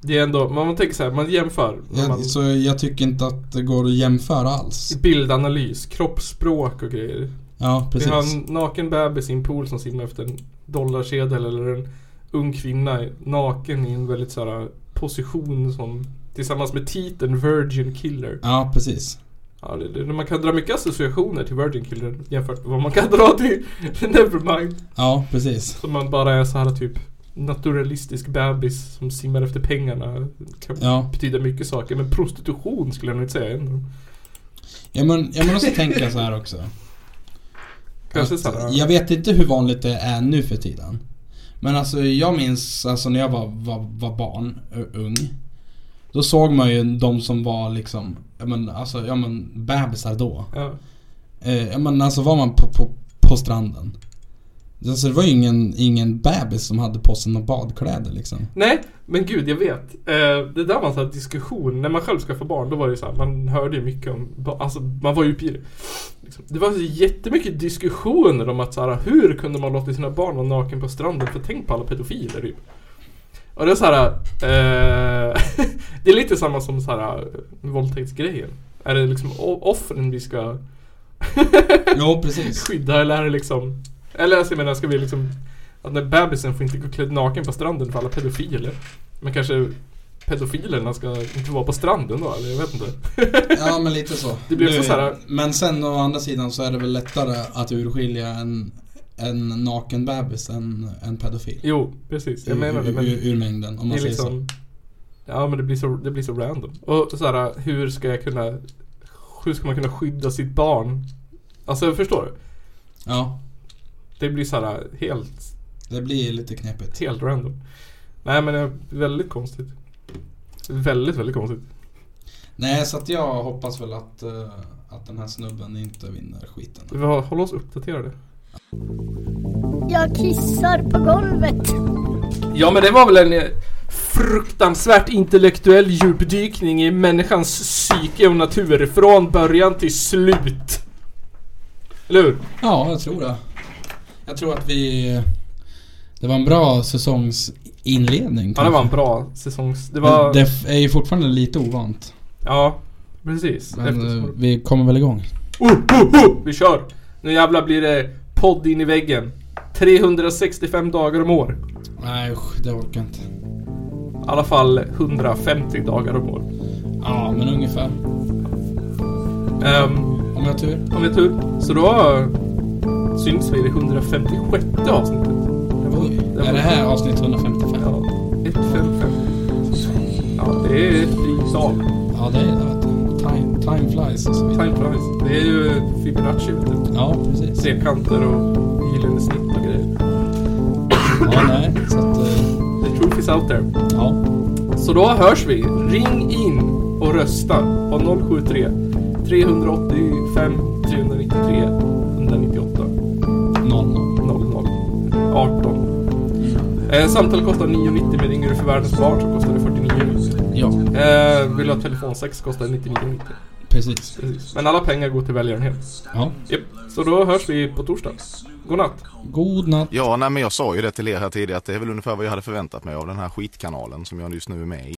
Det är ändå, man tänker så här, man jämför. jag, man, så jag tycker inte att det går att jämföra alls Bildanalys, kroppsspråk och grejer. Ja, Vi precis har en naken bebis i en pool som simmar efter en dollarsedel eller en ung kvinna naken i en väldigt så här position som tillsammans med titeln Virgin Killer. Ja, precis Ja, det, det, man kan dra mycket associationer till Virgin Killer jämfört med vad man kan dra till Nevermind. Ja, precis Som man bara är så här typ naturalistisk bebis som simmar efter pengarna. Kan Ja. betyda mycket saker. Men prostitution skulle jag nog inte säga ändå. Ja men, ja, men också tänker jag så här också Kanske att, så här, Jag vet inte hur vanligt det är nu för tiden Men alltså jag minns alltså när jag var, var, var barn, ung Då såg man ju de som var liksom, ja men alltså, ja men bebisar då Ja. eh, Ja men alltså var man på, på, på stranden Alltså det var ju ingen, ingen bebis som hade på sig några badkläder liksom Nej, men gud jag vet. Eh, det där var en sån här diskussion. När man själv ska få barn, då var det så här, man hörde ju mycket om, alltså man var ju uppe i det. Liksom. Det var så jättemycket diskussioner om att så här, hur kunde man låta sina barn vara naken på stranden? För tänk på alla pedofiler typ. Och det är så här, eh, det är lite samma som så här eh, våldtäktsgrejen. Är det liksom offren vi ska Jo precis skydda eller är det liksom Eller alltså, jag menar, ska vi liksom... Att när bebisen får inte gå klädd naken på stranden för alla pedofiler. Men kanske pedofilerna ska inte vara på stranden då, eller jag vet inte. Ja men lite så. Det blir Nu- så här- Men sen å andra sidan så är det väl lättare att urskilja en, en naken bebis än en pedofil. Jo, precis. Jag menar det. Men ur, ur mängden om man säger så. liksom... Ja men det blir så, det blir så random. Och så här, hur ska jag kunna... Hur ska man kunna skydda sitt barn? Alltså förstår du? Ja, Det blir så här helt, det blir lite knepigt. helt random. Nej men det är väldigt konstigt. Väldigt, väldigt konstigt. Nej så att jag hoppas väl att, eh, att den här snubben inte vinner skiten. Vi har- håller oss uppdaterade. Jag kissar på golvet. Ja men det var väl en eh, fruktansvärt intellektuell djupdykning i människans psyke och natur från början till slut. Eller hur? Ja, jag tror det. Jag tror att vi... Det var en bra säsongsinledning. Ja det var en kanske. bra säsongs... Det var... Det är ju fortfarande lite ovant. Ja, precis. Men Eftersom- eh, vi kommer väl igång. Oh, oh, oh! Vi kör! Nu jävlar blir det podd in i väggen. 365 dagar om år. Nej usch, det orkar jag inte. I alla fall 150 dagar om år. Ja, men ungefär. Ehm, Om jag har tur. om vi har tur. Så då eh, syns vi i det 156 avsnittet. Oj, är det här avsnitt 155? Ja, 155. Ja, det är ett fint tal. Ja, det är det. Time, time flies och så vidare. Time flies. Det är ju Fibonacci vet du. Ja, precis. Trekanter och gyllene snitt och grejer. Ja, nej. Så att... eh, The truth is out there. Ja. Så då hörs vi. Ring in och rösta på 073 385 393 198 Noll, noll. 00 18. Eh, samtal kostar 9,90 men ringer du för världens barn så kostar det 49,90. Ja, Eh, vill du ha telefonsex kostar det 99,90. precis. Precis. Men alla pengar går till välgörenhet. Ja. Japp. Så då hörs vi på torsdag. God natt. God natt. Ja, nej, men jag sa ju det till er här tidigare att det är väl ungefär vad jag hade förväntat mig av den här skitkanalen som jag just nu är med i.